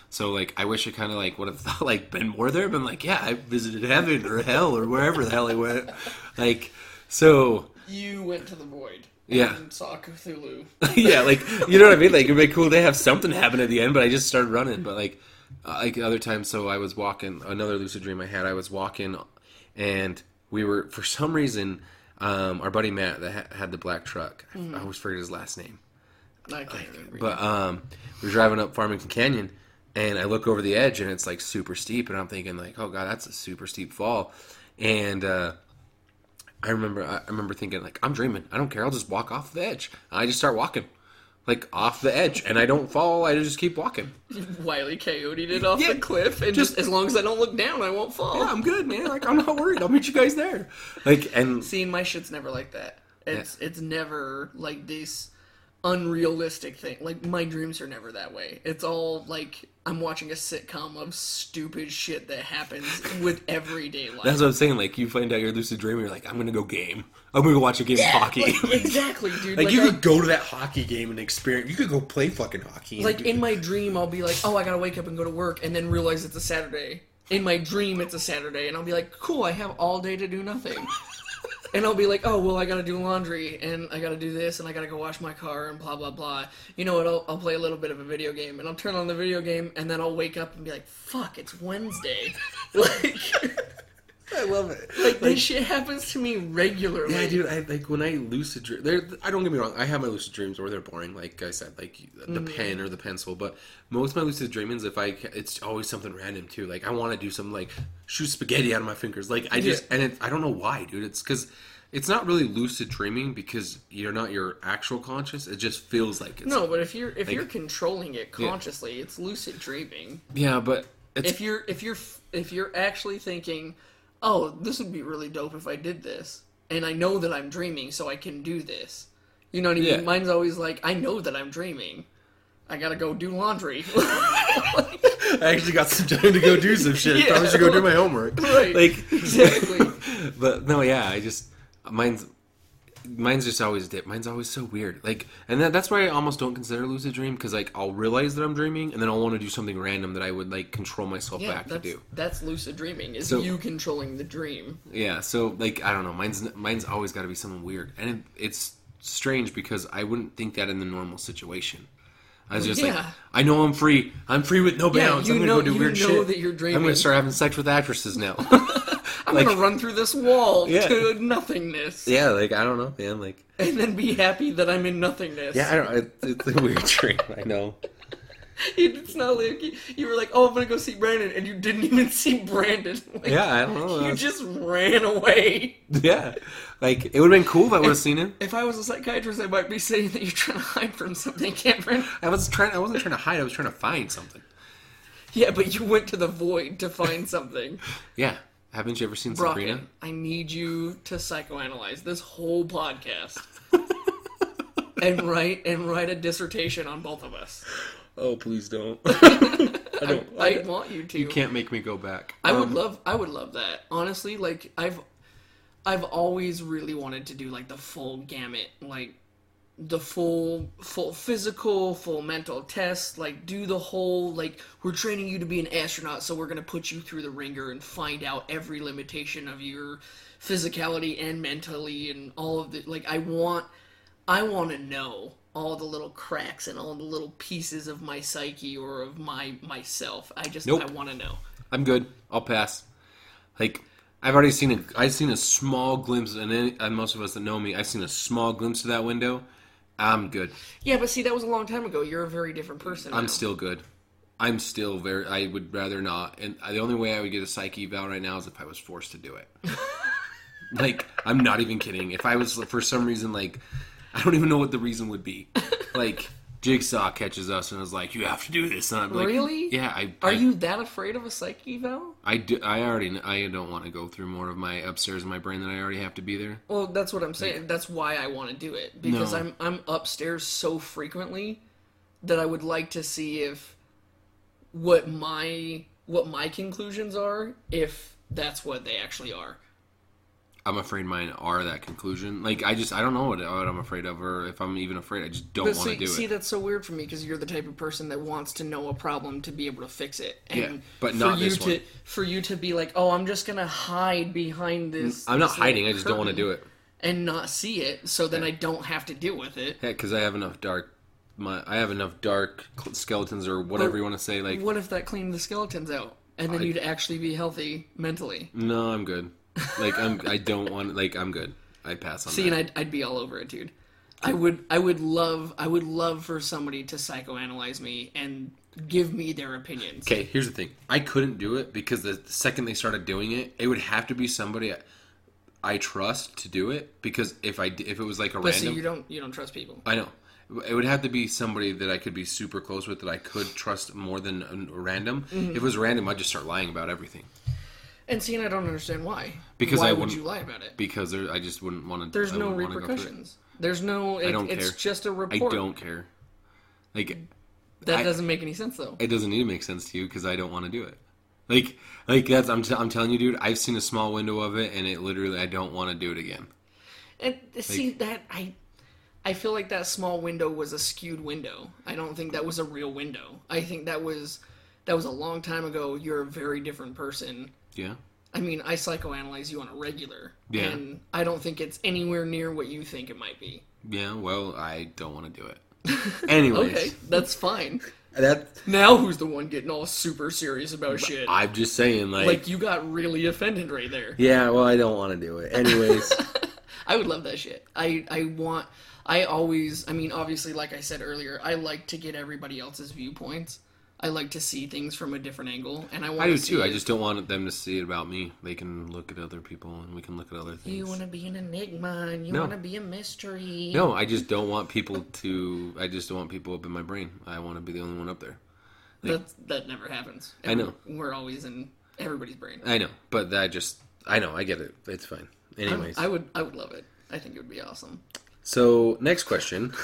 So like I wish I kind of like would have thought like been more there. Been like yeah, I visited heaven or hell or wherever the hell I went. Like so You went to the void. Yeah. And Cthulhu. yeah, like you know what I mean. Like it'd be cool to have something happen at the end, but I just started running. But like, uh, like other times, so I was walking. Another lucid dream I had. I was walking, and we were for some reason, um, our buddy Matt that ha- had the black truck. I always forget his last name. I can't remember. But um, we're driving up Farmington Canyon, and I look over the edge, and it's like super steep, and I'm thinking like, oh god, that's a super steep fall, and uh, I remember I remember thinking like, I'm dreaming. I don't care. I'll just walk off the edge. I just start walking, like off the edge, and I don't fall. I just keep walking. Wily coyoted it off Yeah, the cliff, and just, as long as I don't look down, I won't fall. Yeah, I'm good, man. Like I'm not worried. I'll meet you guys there. Like and Seeing my shit's never like that. It's it's never like this unrealistic thing. Like my dreams are never that way. It's all like I'm watching a sitcom of stupid shit that happens with everyday life. that's what I'm saying. Like you find out you're lucid dreaming, you're like, I'm gonna go game. I'm gonna go watch a game of hockey. Like, exactly, dude. Like, Like, you I- could go to that hockey game and experience. You could go play fucking hockey. like in my dream I'll be like, "Oh, I got to wake up and go to work," and then realize it's a Saturday. In my dream it's a Saturday, and I'll be like, "Cool, I have all day to do nothing." and I'll be like, "Oh, well, I got to do laundry and I got to do this and I got to go wash my car and blah blah blah." You know what? I'll, I'll play a little bit of a video game and I'll turn on the video game and then I'll wake up and be like, "Fuck, it's Wednesday." like I love it. Like, this shit happens to me regularly. Yeah, dude. I like when I lucid dream. I don't get me wrong. I have my lucid dreams where they're boring, like I said, like the Mm-hmm. pen or the pencil. But most of my lucid dreamings, if I, it's always something random too. Like I want to do some like shoot spaghetti out of my fingers. Like I just Yeah. and it, I don't know why, dude. It's because it's not really lucid dreaming because you're not your actual conscious. It just feels like it's No, but if you're if Like- you're controlling it consciously, it's lucid dreaming. Yeah, but it's If you're if you're if you're actually thinking, "Oh, this would be really dope if I did this," and I know that I'm dreaming, so I can do this. You know what I mean? Yeah. Mine's always like, "I know that I'm dreaming. I gotta go do laundry." I actually got some time to go do some shit. Yeah. Probably should go do my homework. Right. Like Exactly. but no, yeah, I just mine's mine's just always dip. Mine's always so weird. Like, and that, that's why I almost don't consider lucid dream because like I'll realize that I'm dreaming and then I'll want to do something random that I would like control myself yeah, back to do. that's lucid dreaming. Is So- you controlling the dream. Yeah, so like I don't know, mine's mine's always got to be something weird, and it, it's strange because I wouldn't think that in the normal situation. I was just like, I know I'm free. I'm free with no bounds. you I'm gonna know- go do weird shit. I'm gonna start having sex with actresses now. I'm Like- gonna run through this wall Yeah. to nothingness, yeah, like I don't know, man. Like and then be happy that I'm in nothingness. yeah, I don't. It, it's a weird dream. I know. It's not like you, you were like, "Oh, I'm gonna go see Brandon," and you didn't even see Brandon. Like, Yeah, I don't know. You just ran away. Yeah, like it would have been cool if I would have seen him. If I was a psychiatrist, I might be saying that you're trying to hide from something, Cameron. I was trying. I wasn't trying to hide. I was trying to find something. Yeah, but you went to the void to find something. Yeah. Haven't you ever seen Sabrina? I need you to psychoanalyze this whole podcast. and write and write a dissertation on both of us. Oh, please don't. I don't. I want you to. you can't make me go back. I would Um, love I would love that. Honestly, like I've I've always really wanted to do like the full gamut, like the full full physical, full mental test, like do the whole like we're training you to be an astronaut, so we're going to put you through the ringer and find out every limitation of your physicality and mentally and all of the like I want I want to know all the little cracks and all the little pieces of my psyche or of my myself. I just Nope. I want to know. I'm good. I'll pass. Like I've already seen a. I've seen a small glimpse, and, any, and most of us that know me, I've seen a small glimpse of that window. I'm good. Yeah, but see, that was a long time ago. You're a very different person. I'm now. still good. I'm still very. I would rather not. And the only way I would get a psyche eval right now is if I was forced to do it. like I'm not even kidding. If I was for some reason like, I don't even know what the reason would be. Like Jigsaw catches us and is like, "You have to do this," and I'm like, Really? Yeah. I Are I, you that afraid of a psych eval? I do. I already. I don't want to go through more of my upstairs in my brain than I already have to be there. Well, that's what I'm saying. That's why I want to do it because No. I'm I'm upstairs so frequently that I would like to see if what my what my conclusions are if that's what they actually are. I'm afraid mine are that conclusion. Like I just I don't know what, what I'm afraid of, or if I'm even afraid. I just don't want to see, do see, it. that's so weird for me because you're the type of person that wants to know a problem to be able to fix it. And Yeah, but for not you this to one. for you to be like, oh, I'm just gonna hide behind this. I'm not this hiding. I just don't want to do it. and not see it, so then I don't have to deal with it. Yeah, because I have enough dark. My I have enough dark skeletons or whatever But you want to say. Like What if that cleaned the skeletons out, and then I- you'd actually be healthy mentally? no, I'm good. Like I'm. I don't want. Like I'm good. I pass on See, and. I'd, I'd be all over it, dude. I would, I would love, I would love for somebody to psychoanalyze me and give me their opinions. Okay, here's the thing. I couldn't do it because the second they started doing it, it would have to be somebody I, trust to do it. Because if I, if it was like a But random, you don't, you don't trust people. I know. It would have to be somebody that I could be super close with that I could trust more than a random. Mm-hmm. If it was random, I'd just start lying about everything And see, and I don't understand why. Because why I would you lie about it? because there, I just wouldn't want to. There's I no wouldn't wanna go through it. repercussions. There's no. It, don't it's care. just a report. I don't care. Like That I- doesn't make any sense though. it doesn't need to make sense to you because I don't want to do it. Like like that's I'm, t- I'm telling you, dude. I've seen a small window of it, and it literally I don't want to do it again. And see that I, I feel like that small window was a skewed window. I don't think that was a real window. I think that was, that was a long time ago. You're a very different person. Yeah. I mean, I psychoanalyze you on a regular, Yeah. and I don't think it's anywhere near what you think it might be. Yeah. Well, I don't want to do it. Anyways, Okay, that's fine. that Now who's the one getting all super serious about shit? I'm just saying, like, like you got really offended right there. yeah. Well, I don't want to do it, anyways. I would love that shit. I I want. I always. I mean, obviously, like I said earlier, I like to get everybody else's viewpoints. I like to see things from a different angle, and I want. I do to too. see I just don't want them to see it about me. They can look at other people, and we can look at other things. You want to be an enigma, and you No. want to be a mystery. No, I just don't want people to. I just don't want people up in my brain. I want to be the only one up there. That that never happens. I know. We're always in everybody's brain. I know, but that just. I know. I get it. It's fine. I- Anyways, I would I would love it. I think it would be awesome. so next question.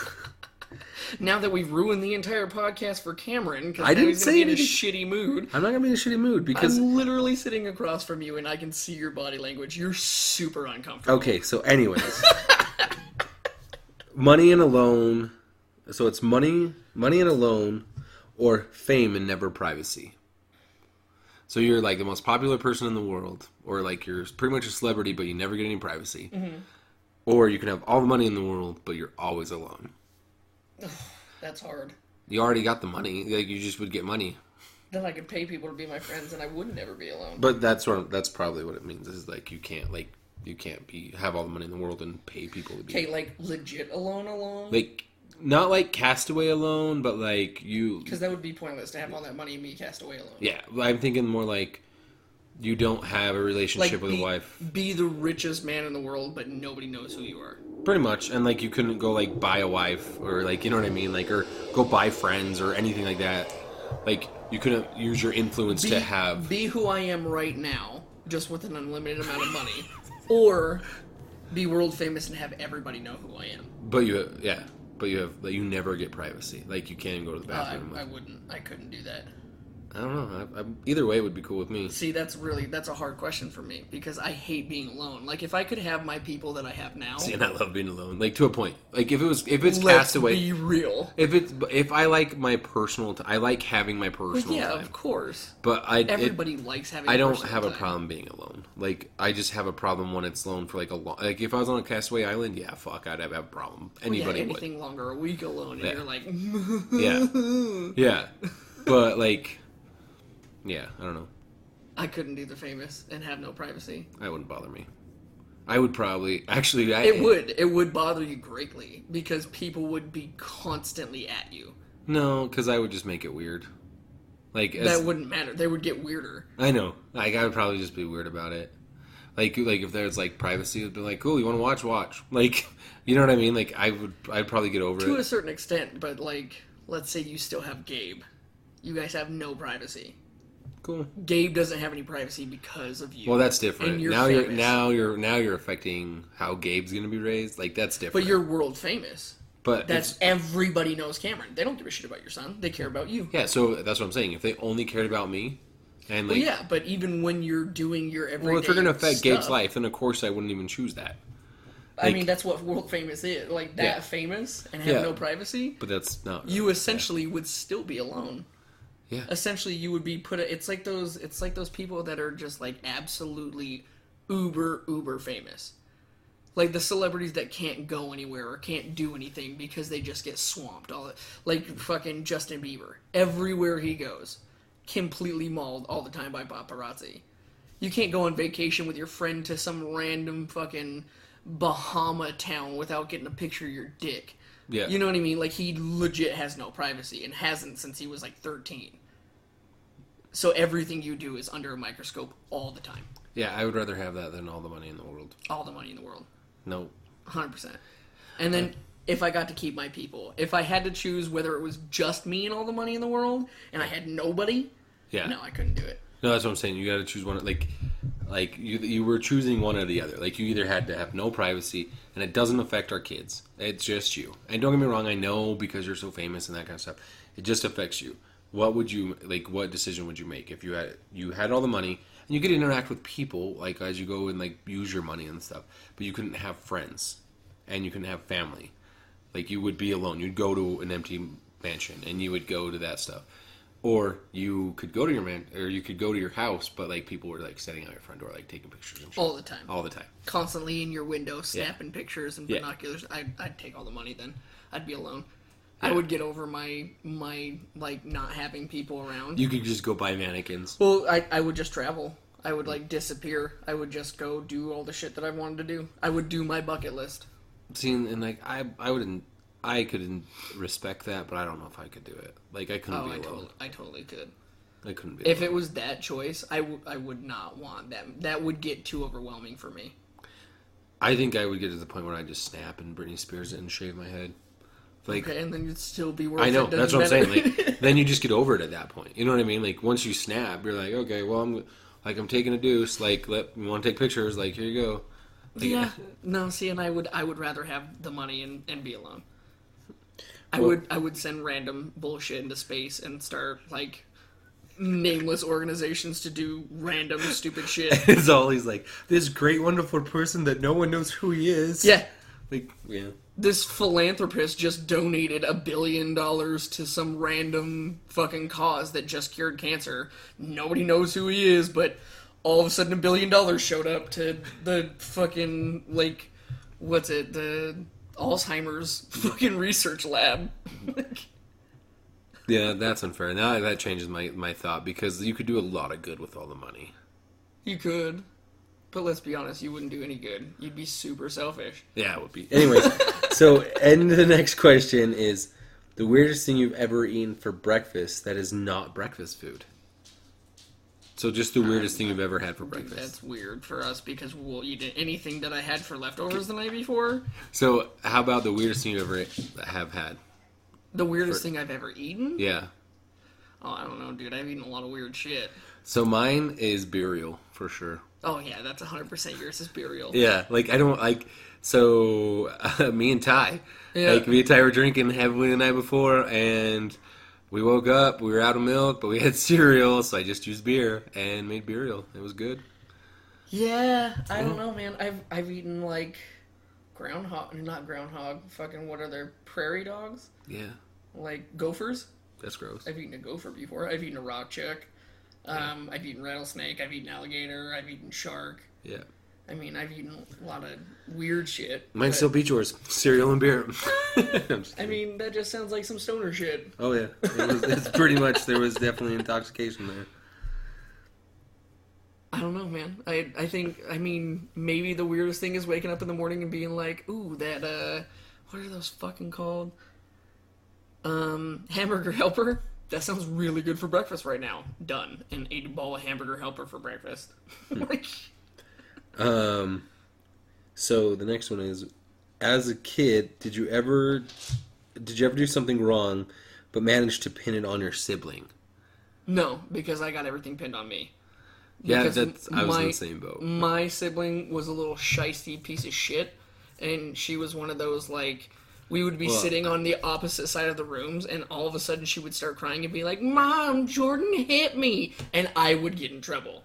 Now that we've ruined the entire podcast for Cameron because I didn't he's say be in a anything. shitty mood. I'm not gonna be in a shitty mood because. I'm literally sitting across from you and I can see your body language. You're super uncomfortable. Okay, so anyways, money and a loan. So it's money, money and a loan, or fame and never privacy. So you're like the most popular person in the world, or like you're pretty much a celebrity, but you never get any privacy. Mm-hmm. Or you can have all the money in the world, but you're always alone. That's hard. You already got the money, like you just would get money. Then I could pay people to be my friends and I would never be alone. But that's of that's probably what it means. Is like you can't like you can't be have all the money in the world and pay people to be Okay, like legit alone alone? like not like castaway alone, but like you. Because that would be pointless to have all that money and me cast away alone. Yeah, I'm thinking more like you don't have a relationship Like with be, a wife, be the richest man in the world, but nobody knows who you are. pretty much, and like you couldn't go like buy a wife or like you know what I mean, like or go buy friends or anything like that. Like you couldn't use your influence Be, to have. be who I am right now, just with an unlimited amount of money, or be world famous and have everybody know who I am. But you, yeah, but you have like you never get privacy. Like you can't even go to the Uh, I, bathroom. I wouldn't. I couldn't do that. I don't know. I, I, either way would be cool with me. See, that's really that's a hard question for me because I hate being alone. Like if I could have my people that I have now, See, and I love being alone. Like to a point. Like if it was if it's let's castaway. be real. If it's if I like my personal, t- I like having my personal Yeah, time. of course. But I it, Everybody likes having. I don't have a problem being alone. Like I just have a problem when it's alone for like a long. Like if I was on a castaway island, yeah, fuck, I'd have a problem. Well, yeah, Anybody would. anything longer a week alone, and Yeah. you're like, Yeah, yeah. But like, yeah, I don't know. I couldn't do the famous and have no privacy. That wouldn't bother me. I would probably actually. I, It would. It would bother you greatly because people would be constantly at you. no, because I would just make it weird. Like as, That wouldn't matter. They would get weirder. I know. Like I would probably just be weird about it. Like like if there's like privacy, it'd be like, cool. You want to watch? Watch. Like, you know what I mean? Like I would. I'd probably get over To it. To a certain extent, but like, let's say you still have Gabe. You guys have no privacy. Cool. Gabe doesn't have any privacy because of you. Well, that's different. You're now you're now you're now you're affecting how Gabe's gonna be raised. Like that's different. But you're world famous. but That's everybody knows Cameron. They don't give a shit about your son. They care about you. yeah. So that's what I'm saying. If they only cared about me, and like, Well, yeah, but even when you're doing your everyday well, if you're gonna affect Gabe's life, then of course I wouldn't even choose that. I mean, that's what world famous is. Like that Yeah. famous and have Yeah. no privacy. But that's not. You essentially would still be alone. Yeah. Essentially, you would be put. It's like those. It's like those people that are just like absolutely uber uber famous. Like the celebrities that can't go anywhere or can't do anything because they just get swamped. All like fucking Justin Bieber. Everywhere he goes, completely mauled all the time by paparazzi. You can't go on vacation with your friend to some random fucking Bahama town without getting a picture of your dick. Yeah. You know what I mean? Like he legit has no privacy and hasn't since he was like 13. So everything you do is under a microscope all the time. Yeah, I would rather have that than all the money in the world. All the money in the world. No. 100%. And then if I got to keep my people, if I had to choose whether it was just me and all the money in the world and I had nobody, Yeah. no, I couldn't do it. No, that's what I'm saying. You got to choose one. Like, like you you were choosing one or the other. Like you either had to have no privacy, and it doesn't affect our kids. It's just you. And don't get me wrong. I know because you're so famous and that kind of stuff. It just affects you. What would you like? What decision would you make if you had you had all the money and you could interact with people like as you go and like use your money and stuff, but you couldn't have friends and you couldn't have family. Like you would be alone. You'd go to an empty mansion and you would go to that stuff. Or you could go to your man, or you could go to your house, but like people were like standing on your front door, like taking pictures and shit. All the time. all the time. Constantly in your window, snapping pictures and Yeah. binoculars. I'd, I'd take all the money then. I'd be alone. I would get over my my like not having people around. You could just go buy mannequins. well, I I would just travel. I would like disappear. I would just go do all the shit that I wanted to do. I would do my bucket list. See, and like I, I wouldn't, I couldn't respect that, but I don't know if I could do it. Like I couldn't Oh, be I alone. totally, I totally could. I couldn't be. If alone. it was that choice, I, w- I would not want that. That would get too overwhelming for me. I think I would get to the point where I just snap and Britney Spears it and shave my head. Like Okay, and then you'd still be worth I know it. that's what I'm saying. Like then you just get over it at that point. You know what I mean? Like once you snap, you're like, okay, well I'm like I'm taking a deuce. Like let you want to take pictures? Like here you go. Like, yeah. Uh, no, see, and I would I would rather have the money and, and be alone. I Well- would I would send random bullshit into space and start like nameless organizations to do random stupid shit. it's always like this great, wonderful person that no one knows who he is. Yeah. Like yeah. This philanthropist just donated a billion dollars to some random fucking cause that just cured cancer. Nobody knows who he is, but all of a sudden a billion dollars showed up to the fucking like what's it, the Alzheimer's fucking research lab. Yeah, that's unfair. Now that changes my, my thought because you could do a lot of good with all the money. you could. But let's be honest, you wouldn't do any good. You'd be super selfish. Yeah, it would be. Anyways, so and the next question is the weirdest thing you've ever eaten for breakfast that is not breakfast food. So just the weirdest thing you've ever had for breakfast. That's weird for us because we'll eat anything that I had for leftovers the night before. So how about the weirdest thing you ever have had? The weirdest For- thing I've ever eaten? Yeah. Oh, I don't know, dude. I've eaten a lot of weird shit. So mine is burial for sure. Oh yeah, that's 100% yours is burial. Yeah, like I don't like. So uh, me and Ty, Yeah. like me and Ty were drinking heavily the night before, and we woke up. We were out of milk, but we had cereal, so I just used beer and made burial. It was good. Yeah, I don't know, man. I've I've eaten like groundhog, not groundhog. Fucking what are there? Prairie dogs? Yeah, Like gophers? that's gross. I've eaten a gopher before. I've eaten a rock chuck. Um, I've eaten rattlesnake. I've eaten alligator. I've eaten shark. Yeah, I mean, I've eaten a lot of weird shit. mine's but- still beach yours. Cereal and beer. I mean, that just sounds like some stoner shit. oh yeah, it was, it's pretty much there was definitely intoxication there. I don't know, man. I I think I mean maybe the weirdest thing is waking up in the morning and being like, "Ooh, that uh, what are those fucking called? Um, hamburger helper. That sounds really good for breakfast right now. Done. And ate a bowl of hamburger helper for breakfast. like, Um, so the next one is, as a kid, did you ever, did you ever do something wrong, but manage to pin it on your sibling? no, because I got everything pinned on me. Yeah, that's I was in my- the same boat. My sibling was a little shisty piece of shit, and she was one of those like we would be Well- sitting on the opposite side of the rooms, and all of a sudden she would start crying and be like, "Mom, Jordan hit me," and I would get in trouble,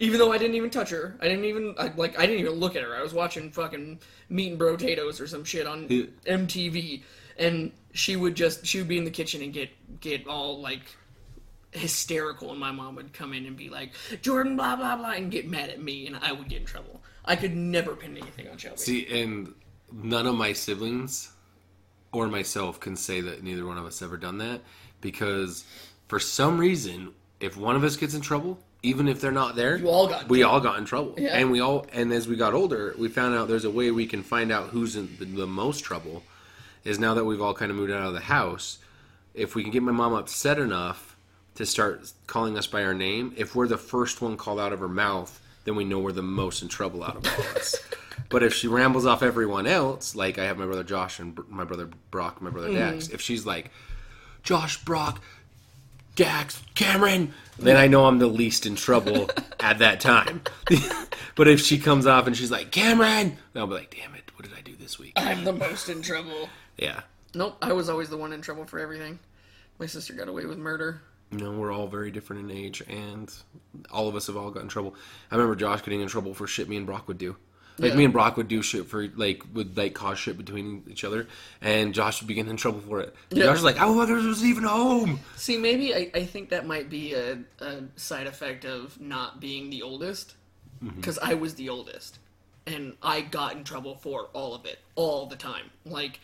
even though I didn't even touch her. I didn't even I, like I didn't even look at her. I was watching fucking Meat and Potatoes or some shit on. MTV, and she would just she would be in the kitchen and get get all like hysterical and my mom would come in and be like jordan blah blah blah and get mad at me and i would get in trouble i could never pin anything on shelby See, and none of my siblings or myself can say that neither one of us ever done that because for some reason, if one of us gets in trouble, even if they're not there, all got we all got in trouble, Yeah. and we all and as we got older, we found out there's a way we can find out who's in the, the most trouble. Is now that we've all kind of moved out of the house, if we can get my mom upset enough to start calling us by our name, if we're the first one called out of her mouth, then we know we're the most in trouble out of all of us. But if she rambles off everyone else, like I have my brother Josh and Br- my brother Brock, my brother mm. Dax, if she's like, Josh, Brock, Dax, Cameron, then I know I'm the least in trouble at that time. but if she comes off and she's like, Cameron, then I'll be like, damn it, what did I do this week? i'm the most in trouble Yeah. nope i was always the one in trouble for everything my sister got away with murder You know, we're all very different in age, and all of us have all got in trouble. I remember Josh getting in trouble for shit me and Brock would do. Like Yeah. me and Brock would do shit for like would like cause shit between each other, and Josh would be getting in trouble for it. Yeah. Josh was like, oh, "I wasn't even home." see maybe i, I think that might be a, a side effect of not being the oldest mm-hmm. because i was the oldest and i got in trouble for all of it all the time like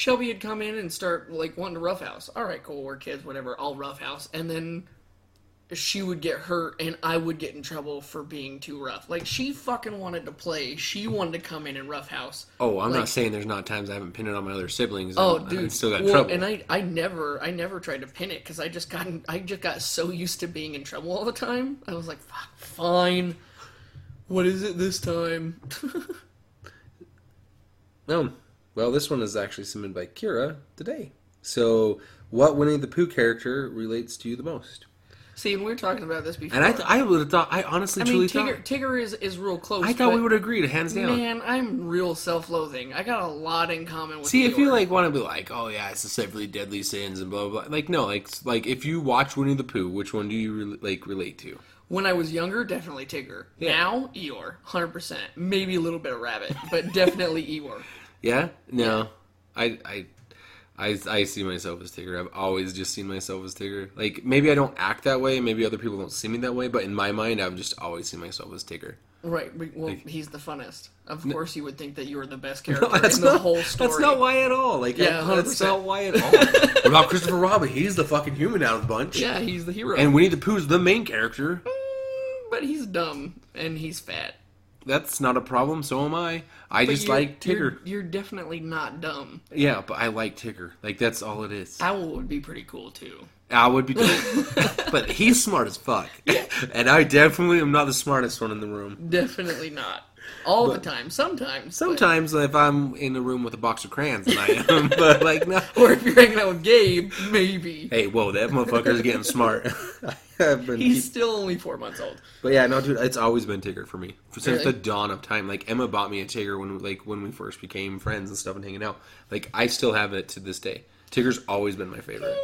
Shelby had come in and start like wanting to roughhouse. All right, cool, we're kids, whatever. I'll roughhouse, and then she would get hurt, and I would get in trouble for being too rough. Like she fucking wanted to play. She wanted to come in and roughhouse. Oh, I'm Like- not saying there's not times I haven't pinned it on my other siblings. Oh, and I dude, still got well, trouble. And I, I never, I never tried to pin it because I just got, I just got so used to being in trouble all the time. I was like, fuck, fine. What is it this time? No. Well, this one is actually submitted by Kira today. So, what Winnie the Pooh character relates to you the most? See, and we were talking about this before. and I, th- I would have thought. I honestly, I truly mean, thought. Tigger, Tigger is is real close. I thought we would have agreed, hands down. Man, I'm real self-loathing. I got a lot in common with. See, if you Eeyore. like want to be like, oh yeah, it's the severely deadly sins and blah blah blah. Like no, like like if you watch Winnie the Pooh, which one do you re- like relate to? when I was younger, definitely Tigger. Yeah. Now, Eeyore, hundred percent. Maybe a little bit of Rabbit, but definitely Eeyore. Yeah, no, I I. I, I see myself as Tigger. I've always just seen myself as Tigger. Like maybe I don't act that way. Maybe other people don't see me that way. But in my mind, I've just always seen myself as Tigger. Right. Well, he's the funnest. Of course, you would think that you were the best character No, that's in the not, whole story. That's not why at all. Like, Yeah, I- that's 100%. not why at all. What about Christopher Robin? He's the fucking human out of the bunch. Yeah, he's the hero. and Winnie the Pooh's the main character. Mm, but he's dumb and he's fat. That's not a problem. So am I. I But just you're- like You're, Tigger. you're definitely not dumb. Yeah, but I like Tigger. Like that's all it is. Owl would be pretty cool too. I would be, but he's smart as fuck, and I definitely am not the smartest one in the room. Definitely not. All the time. Sometimes. but- Sometimes, if I'm in a room with a box of crayons, then I am. but like, no. Or if you're hanging out with Gabe, maybe. Hey, whoa, that motherfucker's getting smart. He's still only four months old. But yeah, no, dude, it's always been Tigger for me since Really? the dawn of time. Like Emma bought me a Tigger when like when we first became friends and stuff and hanging out. Like I still have it to this day. Tigger's always been my favorite.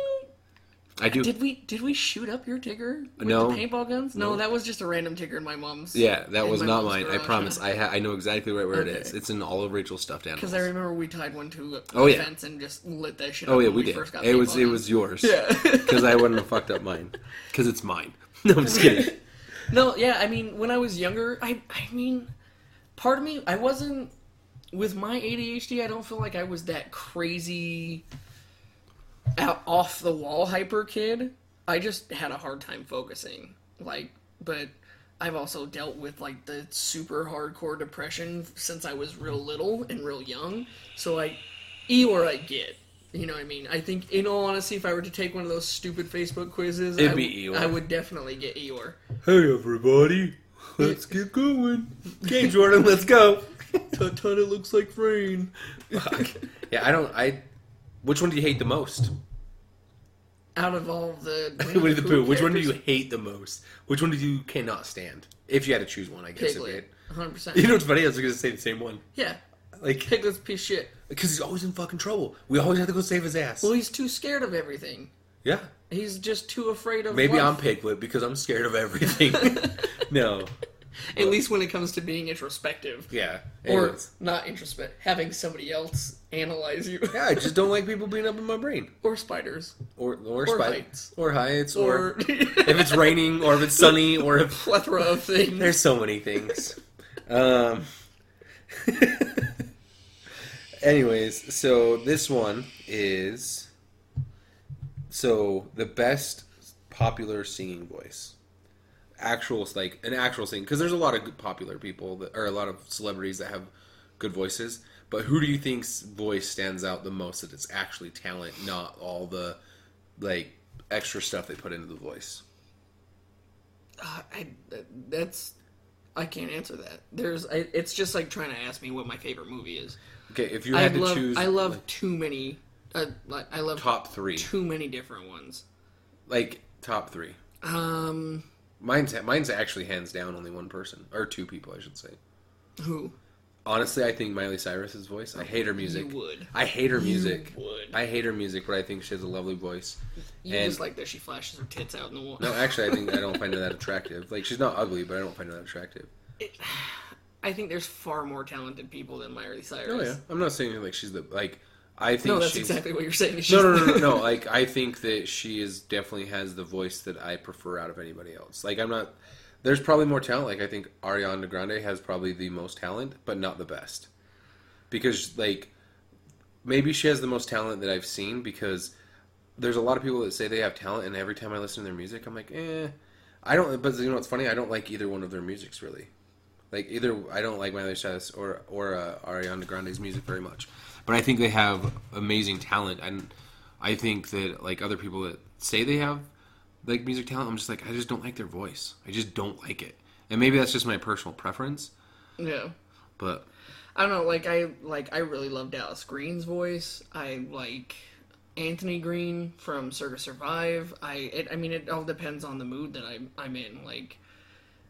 I do. Did we did we shoot up your Tigger with No. the paintball guns? No, that was just a random Tigger in my mom's. yeah, that was not mine. I promise. I ha- I know exactly right where it Okay. is. It's in all of Rachel's stuffed animals. Because I remember we tied one to a Oh, yeah. fence and just lit that shit. oh yeah, we did. First got It was paintball it was yours. Yeah. Because I wouldn't have fucked up mine. Because it's mine. No, I'm just kidding. No, yeah, I mean, when I was younger, I, I mean, part of me, I wasn't with my ADHD. I don't feel like I was that crazy, off the wall hyper kid. I just had a hard time focusing. Like, but I've also dealt with like the super hardcore depression since I was real little and real young. So I, Eeyore, I get. You know what I mean? I think, in all honesty, if I were to take one of those stupid Facebook quizzes, It'd I, be Eeyore. I would definitely get Eeyore. hey everybody, let's get going. Okay, Jordan, let's go. Tut tut, it looks like rain. Yeah, I don't. I. Which one do you hate the most? Out of all the Winnie the Pooh. Which one do you hate the most? Which one do you cannot stand? If you had to choose one, I guess. Piglet, 100. percent You know what's funny? I was going to say the same one. Yeah, Like, Piglet's a piece of shit. because he's always in fucking trouble. We always have to go save his ass. Well, he's too scared of everything. yeah. He's just too afraid of. Maybe life. I'm Piglet because I'm scared of everything. no. At least when it comes to being introspective, Yeah. or not introspective, having somebody else analyze you, Yeah, I just don't like people being up in my brain. or spiders, Or or, Or spite- heights. Or heights. Or, or if it's raining, or if it's sunny, or if a plethora of things. There's so many things. Um. anyways, so this one is so the best popular singing voice. Actual like an actual singing because there's a lot of good popular people that, or a lot of celebrities that have good voices. But who do you think's voice stands out the most? That it's actually talent, not all the like extra stuff they put into the voice. Uh, I, that's I can't answer that. There's I, it's just like trying to ask me what my favorite movie is. Okay, if you I had to love choose, I love like, too many. Uh, like I love top three, too many different ones. like top three. Um, Mine's mine's actually hands down only one person or two people, I should say. who Honestly, I think Miley Cyrus's voice. I hate her music. You would. I hate her music. You would. I hate her music, but I think she has a lovely voice. You And- just like that she flashes her tits out in the wall. No, actually, I think I don't find her that attractive. Like she's not ugly, but I don't find her that attractive. I think there's far more talented people than Miley Cyrus. Oh yeah, I'm not saying like she's the like. I think No, that's she's exactly what you're saying. no, no, no, no, no. Like I think that she is definitely has the voice that I prefer out of anybody else. Like I'm not. There's probably more talent. Like I think Ariana Grande has probably the most talent, but not the best. Because like maybe she has the most talent that I've seen because there's a lot of people that say they have talent, and every time I listen to their music, I'm like, eh. I don't. But you know what's funny? I don't like either one of their musics really. Like either I don't like Miley Cyrus or or uh, Ariana Grande's music very much, but I think they have amazing talent, and I think that like other people that say they have like music talent, I'm just like I just don't like their voice. I just don't like it, and maybe that's just my personal preference. Yeah. But I don't know, like I like I really love Dallas Green's voice. I like Anthony Green from Circa Survive. I it, I mean it all depends on the mood that I'm I'm in. Like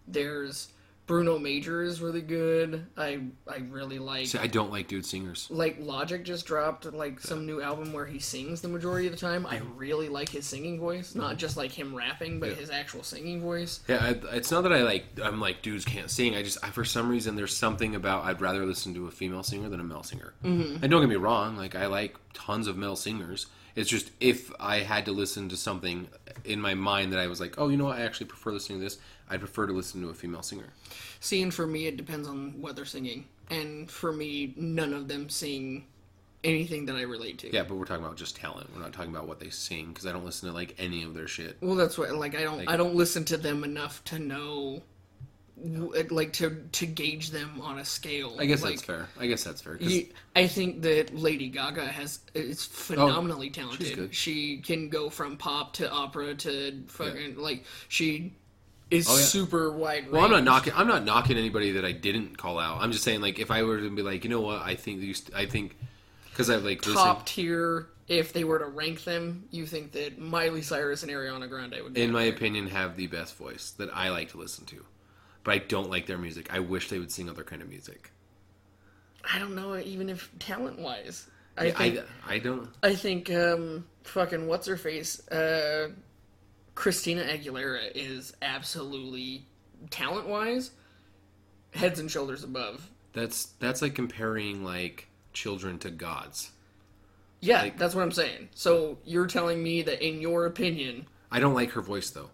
there's Bruno Major is really good. I I really like see, I don't like dude singers. like Logic just dropped like some new album where he sings the majority of the time. I really like his singing voice, not just like him rapping, but Yeah. his actual singing voice. Yeah, I, it's not that I like. I'm like dudes can't sing. I just I, for some reason there's something about I'd rather listen to a female singer than a male singer. Mm-hmm. And don't get me wrong, like I like tons of male singers. It's just if I had to listen to something in my mind that I was like, oh, you know what, I actually prefer listening to this. I'd prefer to listen to a female singer. See, and for me, it depends on what they're singing. And for me, none of them sing anything that I relate to. Yeah, but we're talking about just talent. We're not talking about what they sing because I don't listen to like any of their shit. Well, that's what like I don't Like- I don't listen to them enough to know, like to to gauge them on a scale. I guess like, that's fair. I guess that's fair. You, I think that Lady Gaga has is phenomenally oh, talented. Oh, good. She can go from pop to opera to fucking like she is Oh, yeah. super wide. Well, I'm not knocking. I'm not knocking anybody that I didn't call out. I'm just saying, like, if I were to be like, you know what, I think these, I think, because I like top listened, tier. If they were to rank them, you think that Miley Cyrus and Ariana Grande would be in my there. opinion, have the best voice that I like to listen to. But I don't like their music. I wish they would sing other kind of music. I don't know, even if talent wise. I think I, I don't. I think um fucking what's her face uh Christina Aguilera is absolutely talent wise heads and shoulders above. That's that's like comparing like children to gods. Yeah, Like- that's what I'm saying. So you're telling me that in your opinion I don't like her voice though.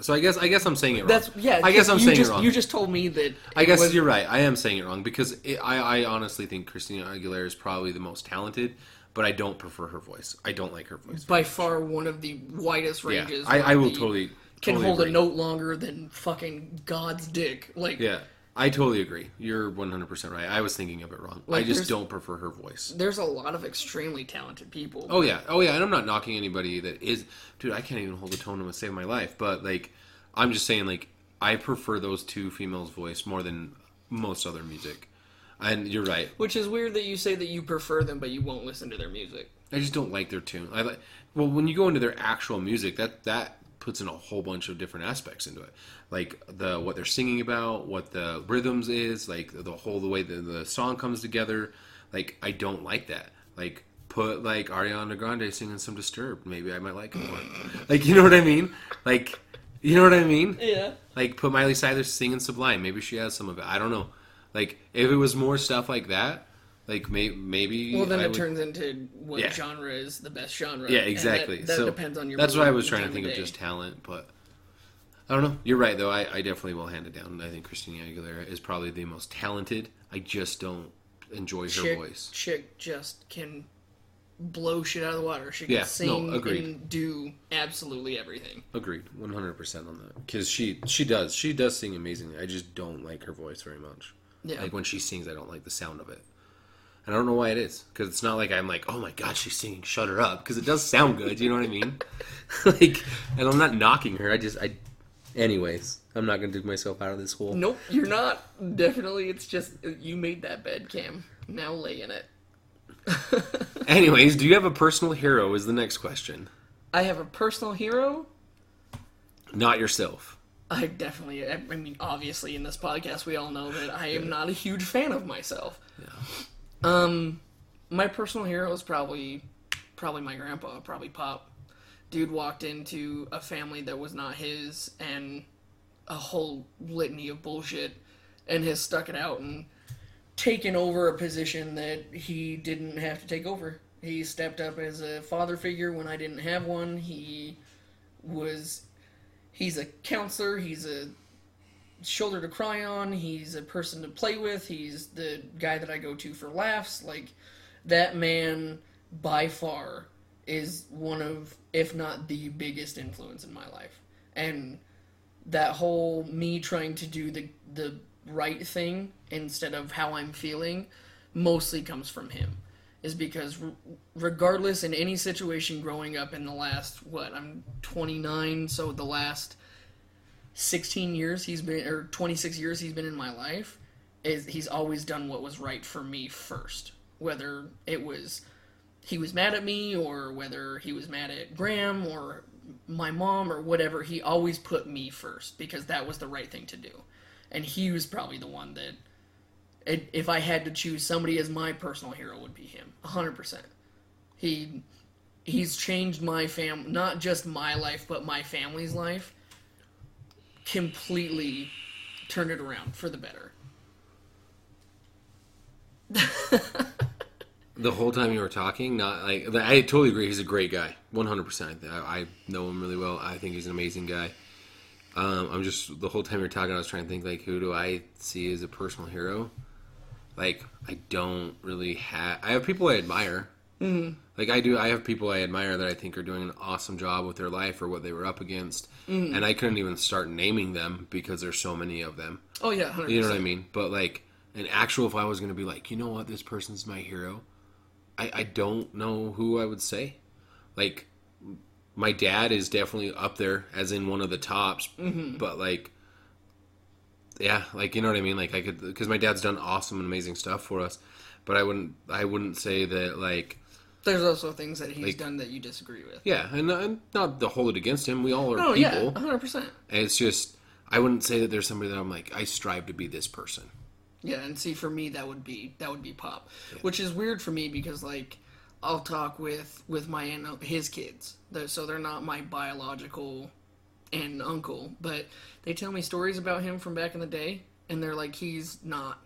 So I guess I guess I'm saying it wrong. that's yeah, I guess I'm saying just, it wrong. You just told me that I guess was- you're right. I am saying it wrong because it, I, I honestly think Christina Aguilera is probably the most talented, but I don't prefer her voice. I don't like her voice. by far one of the widest Yeah, ranges. I, I will totally can totally hold agree. a note longer than fucking God's dick. Like Yeah, I totally agree. You're 100 percent right. I was thinking of it wrong. Like, I just don't prefer her voice. there's a lot of extremely talented people. Oh yeah, oh yeah, and I'm not knocking anybody that is, dude. I can't even hold a tone to save my life. But like, I'm just saying, like, I prefer those two females' voice more than most other music. And you're right. Which is weird that you say that you prefer them, but you won't listen to their music. I just don't like their tune. I like well when you go into their actual music, that that puts in a whole bunch of different aspects into it, like the what they're singing about, what the rhythms is, like the whole the way the, the song comes together. Like I don't like that. Like put like Ariana Grande singing some Disturbed, maybe I might like it more. like you know what I mean? Like you know what I mean? Yeah. Like put Miley Cyrus singing Sublime. Maybe she has some of it. I don't know. Like if it was more stuff like that, like may, maybe. Well, then I it would- turns into what Yeah. genre is the best genre. Yeah, and that- exactly. That, so depends on your. That's what I was trying to think of, just talent, but I don't know. You're right though. I, I definitely will hand it down. I think Christina Aguilera is probably the most talented. I just don't enjoy her chick, voice. Chick just can blow shit out of the water. She can Yeah, sing agreed. and do absolutely everything. Agreed, 100 percent on that. Because she she does she does sing amazingly. I just don't like her voice very much. Yeah. Like when she sings, I don't like the sound of it. And I don't know why it is. Because it's not like I'm like, oh my god, she's singing, shut her up. Because it does sound good. You know what I mean? like, and I'm not knocking her. I just I. Anyways, I'm not gonna dig myself out of this hole. Nope, you're not. Definitely, it's just you made that bed, Cam. Now lay in it. Anyways, do you have a personal hero? Is the next question. I have a personal hero. Not yourself. I definitely. I mean, obviously, in this podcast, we all know that I am not a huge fan of myself. Yeah. Um, my personal hero is probably, probably my grandpa, probably Pop. Dude walked into a family that was not his, and a whole litany of bullshit, and has stuck it out and taken over a position that he didn't have to take over. He stepped up as a father figure when I didn't have one. He was he's a counselor, he's a shoulder to cry on, he's a person to play with, he's the guy that I go to for laughs. Like that man by far is one of if not the biggest influence in my life and that whole me trying to do the the right thing instead of how i'm feeling mostly comes from him is because regardless in any situation growing up in the last what i'm 29 so the last 16 years he's been or 26 years he's been in my life is he's always done what was right for me first. Whether it was he was mad at me or whether he was mad at Graham or my mom or whatever he always put me first because that was the right thing to do. And he was probably the one that if I had to choose somebody as my personal hero would be him 100% he he's changed my fam not just my life but my family's life completely turned it around for the better the whole time you were talking, not like I totally agree. He's a great guy, one hundred percent. I know him really well. I think he's an amazing guy. Um, I'm just the whole time you're talking, I was trying to think like, who do I see as a personal hero? Like, I don't really have. I have people I admire. Mm-hmm. Like I do, I have people I admire that I think are doing an awesome job with their life or what they were up against, mm-hmm. and I couldn't even start naming them because there's so many of them. Oh yeah, 100%. you know what I mean. But like an actual, if I was going to be like, you know what, this person's my hero, I, I don't know who I would say. Like, my dad is definitely up there as in one of the tops, mm-hmm. but like, yeah, like you know what I mean. Like I could because my dad's done awesome and amazing stuff for us, but I wouldn't I wouldn't say that like. There's also things that he's like, done that you disagree with. Yeah, and, and not to hold it against him. We all are oh, people. yeah, 100. percent it's just I wouldn't say that there's somebody that I'm like I strive to be this person. Yeah, and see, for me, that would be that would be pop, yeah. which is weird for me because like I'll talk with with my aunt, his kids, so they're not my biological and uncle, but they tell me stories about him from back in the day, and they're like, he's not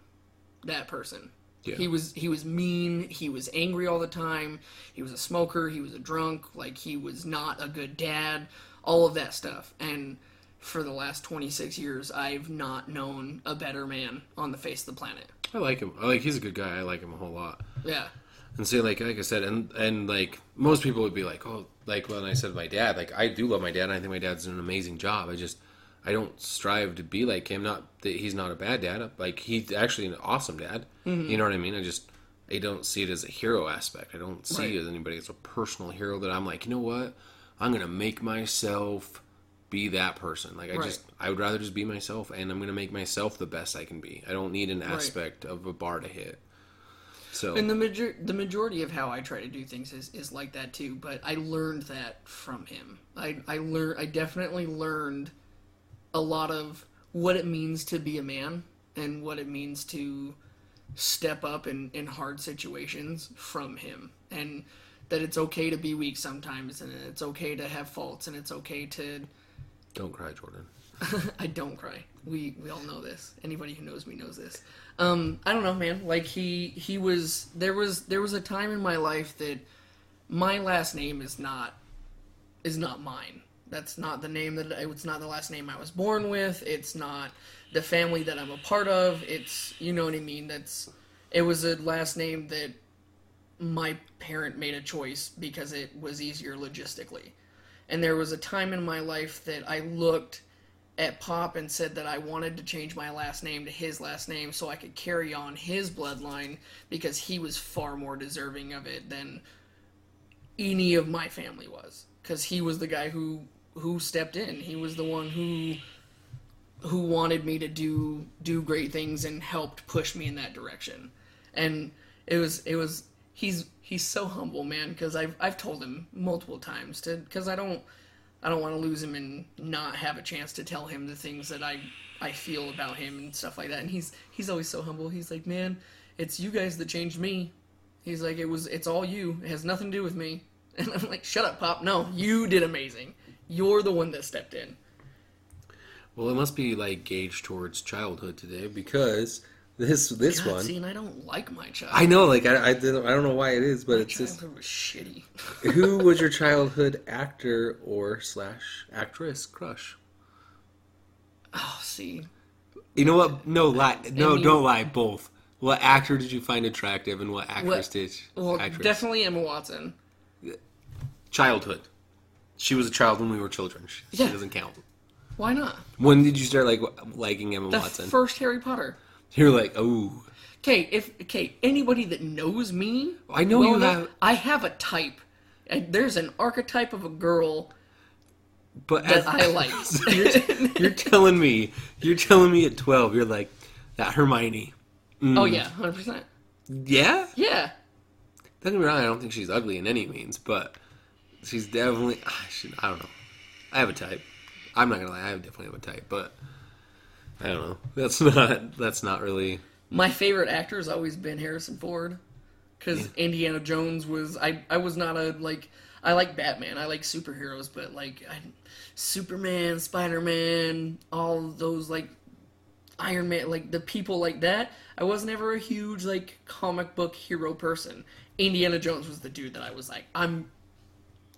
that person. Yeah. He was he was mean. He was angry all the time. He was a smoker. He was a drunk. Like he was not a good dad. All of that stuff, and for the last 26 years, I've not known a better man on the face of the planet. I like him. I like he's a good guy. I like him a whole lot. Yeah. And say like like I said, and and like most people would be like, oh, like when I said my dad, like I do love my dad. and I think my dad's an amazing job. I just I don't strive to be like him. Not that he's not a bad dad. Like he's actually an awesome dad. Mm-hmm. You know what I mean? I just I don't see it as a hero aspect. I don't see right. it as anybody as a personal hero that I'm like, you know what? I'm gonna make myself be that person. Like I right. just I would rather just be myself and I'm going to make myself the best I can be. I don't need an aspect right. of a bar to hit. So And the major- the majority of how I try to do things is is like that too, but I learned that from him. I I learned I definitely learned a lot of what it means to be a man and what it means to step up in in hard situations from him. And that it's okay to be weak sometimes and it's okay to have faults and it's okay to don't cry, Jordan. I don't cry. We we all know this. Anybody who knows me knows this. Um, I don't know, man. Like he he was there was there was a time in my life that my last name is not is not mine. That's not the name that it's not the last name I was born with. It's not the family that I'm a part of. It's you know what I mean. That's it was a last name that my parent made a choice because it was easier logistically. And there was a time in my life that I looked at Pop and said that I wanted to change my last name to his last name so I could carry on his bloodline because he was far more deserving of it than any of my family was. Because he was the guy who who stepped in. He was the one who who wanted me to do do great things and helped push me in that direction. And it was it was he's he's so humble, man. Because I've I've told him multiple times to because I don't I don't want to lose him and not have a chance to tell him the things that I I feel about him and stuff like that. And he's he's always so humble. He's like, man, it's you guys that changed me. He's like, it was it's all you. It has nothing to do with me. And I'm like, shut up, Pop. No, you did amazing. You're the one that stepped in. Well, it must be like gauged towards childhood today because this this God, one. See, and I don't like my child. I know, like I I, didn't, I don't know why it is, but my it's just was shitty. who was your childhood actor or slash actress crush? Oh, see. You know what? No lie. No, don't lie. Both. What actor did you find attractive, and what actress What- did? Well, actress? definitely Emma Watson. childhood. She was a child when we were children. She, she doesn't count. Why not? When did you start like liking Emma The Watson? first Harry Potter. You're like, oh, Okay, if okay, anybody that knows me, I know you have- I have a type. And there's an archetype of a girl but that as- I like. So you're, you're telling me, you're telling me at 12, you're like that Hermione. Mm. oh yeah, hundred percent. Yeah, Yeah, don't get me wrong. I don't think she's ugly in any means, but she's definitely. I should. I don't know. I have a type. I'm not gonna lie. I definitely have a type, but I don't know. That's not. That's not really. my favorite actor has always been Harrison Ford, because Indiana Jones was. I I was not a like. I like Batman. I like superheroes, but like I, Superman, Spider Man, all those like Iron Man, like the people like that. I was never a huge like comic book hero person. Indiana Jones was the dude that I was like, I'm.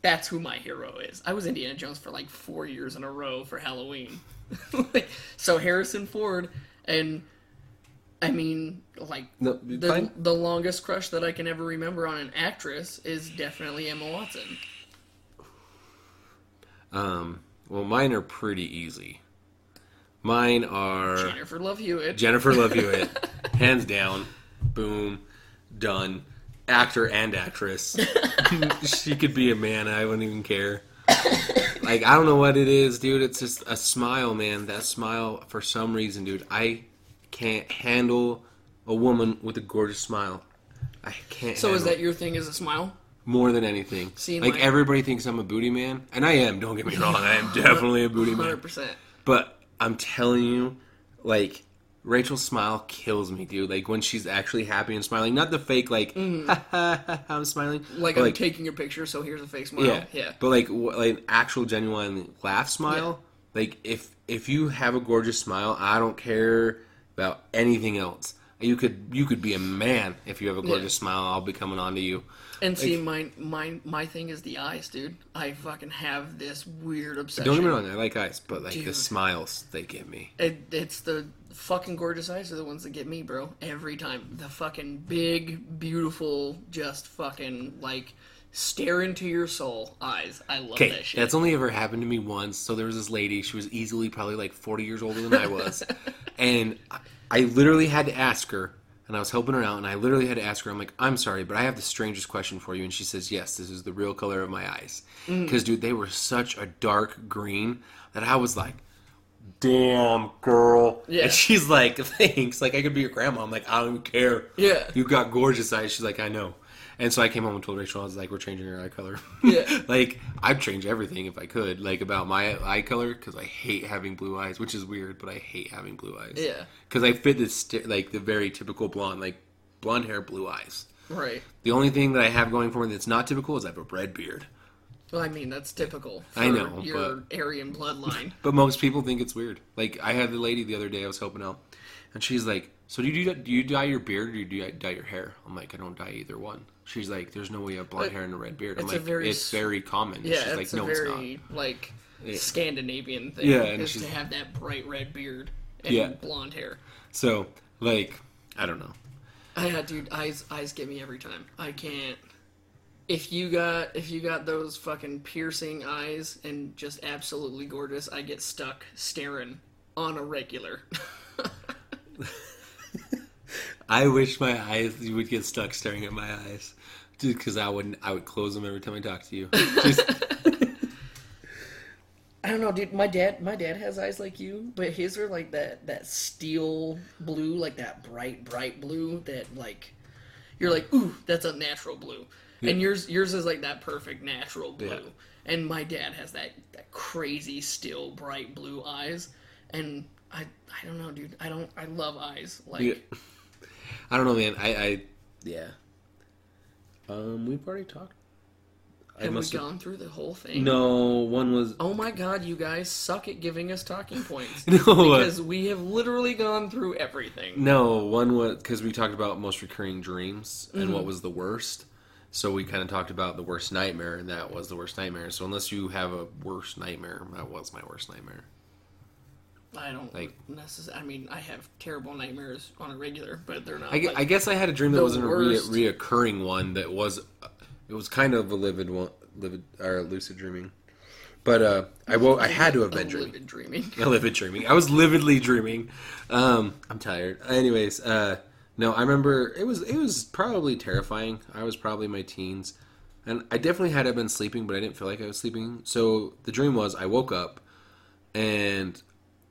That's who my hero is. I was Indiana Jones for like four years in a row for Halloween. Like, so Harrison Ford, and I mean, like No, the fine. the longest crush that I can ever remember on an actress is definitely Emma Watson. Um. Well, mine are pretty easy. Mine are Jennifer Love Hewitt. Jennifer Love Hewitt, hands down. Boom, done. Actor and actress. she could be a man. I wouldn't even care. Like I don't know what it is, dude. It's just a smile, man. That smile, for some reason, dude. I can't handle a woman with a gorgeous smile. I can't. so is that your thing? Is a smile? more than anything? See, like my- everybody thinks I'm a booty man, and I am. Don't get me wrong. I am definitely a booty man. Hundred percent. But I'm telling you, like Rachel's smile kills me, dude. Like when she's actually happy and smiling, not the fake like ha, ha, ha, I'm smiling. Mm-hmm. Like but, I'm taking a picture, so here's a fake smile. yeah, Yeah, But like like an actual genuine laugh smile. Like if if you have a gorgeous smile, I don't care about anything else. You could you could be a man if you have a gorgeous smile. I'll be coming on to you. And see, my my my thing is the eyes, dude. I fucking have this weird obsession. Don't get me wrong, I like eyes, but like the smiles they give me. It, it's the fucking gorgeous eyes are the ones that get me, bro. Every time. The fucking big, beautiful, just fucking like stare into your soul eyes. I love that shit. that's only ever happened to me once. So there was this lady. She was easily probably like 40 years older than I was, and I, I literally had to ask her. And I was helping her out, and I literally had to ask her. I'm like, "I'm sorry, but I have the strangest question for you." And she says, "Yes, this is the real color of my eyes." Mm. Because, dude, they were such a dark green that I was like, "Damn, girl." Yeah. And she's like, "Thanks." Like I could be your grandma. I'm like, I don't care. Yeah. You got gorgeous eyes. She's like, I know. And so I came home and told Rachel, I was like, we're changing her eye color. Yeah. like, I'd change everything if I could, like, about my eye color, because I hate having blue eyes, which is weird, but I hate having blue eyes. Yeah. Because I fit this, st- like, the very typical blonde, like, blonde hair, blue eyes. right. The only thing that I have going for me that's not typical is I have a red beard. Well, I mean, that's typical. I know, your Aryan bloodline. But most people think it's weird. Like, I had the lady the other day I was helping out, and she's like, so do you, do, do you dye your beard or do you dye your hair? I'm like, I don't dye either one. She's like, there's no way you have blonde hair and a red beard. I'm it's like, very it's very common. yeah, She's it's like, a no, it's not. very like Scandinavian thing. Yeah, and is to have that bright red beard and Yeah. blonde hair. So, like, I don't know. Yeah, dude, eyes eyes get me every time. I can't. If you got if you got those fucking piercing eyes and just absolutely gorgeous, I get stuck staring on a regular. I wish my eyes you would get stuck staring at my eyes, just because I wouldn't, I would close them every time I talk to you. Just, I don't know, dude. My dad, my dad has eyes like you, but his are like that that steel blue, like that bright, bright blue. That like, you're like, ooh, that's a natural blue, and yours yours is like that perfect natural blue. Yeah. And my dad has that that crazy, still bright blue eyes, and I I don't know, dude. I don't I love eyes. Like, Yeah. I don't know, man. I, I yeah. Um, we've already talked. I have we have- gone through the whole thing? No, one was Oh my god, you guys suck at giving us talking points. No, uh, because we have literally gone through everything. no one was because we talked about most recurring dreams and Mm-hmm. what was the worst. So we kind of talked about the worst nightmare, and that was the worst nightmare. So unless you have a worst nightmare, that was my worst nightmare. I don't Like- necessarily. I mean, I have terrible nightmares on a regular, but they're not. I, like, I guess I had a dream that wasn't a re- reoccurring one. That was, it was kind of a livid one, livid or lucid dreaming. But uh, I woke. I had to have been dreaming. livid dreaming. A livid dreaming. I was lividly dreaming. Um, I'm tired. Anyways, uh, no, I remember it was it was probably terrifying. I was probably in my teens, and I definitely had to have been sleeping, but I didn't feel like I was sleeping. So the dream was I woke up, and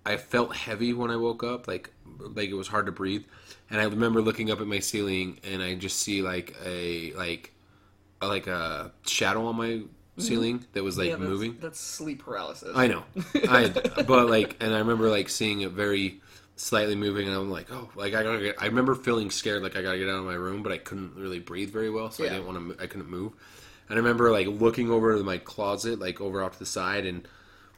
I felt heavy when I woke up, like like it was hard to breathe. And I remember looking up at my ceiling, and I just see like a like a, like a shadow on my mm-hmm. ceiling that was like Yeah, that's, moving. That's sleep paralysis. I know, I but like, and I remember like seeing it very slightly moving, and I'm like, oh, like I gotta get. I remember feeling scared, like I gotta get out of my room, but I couldn't really breathe very well, so I didn't want to. I couldn't move, and I remember like looking over to my closet, like over off to the side, and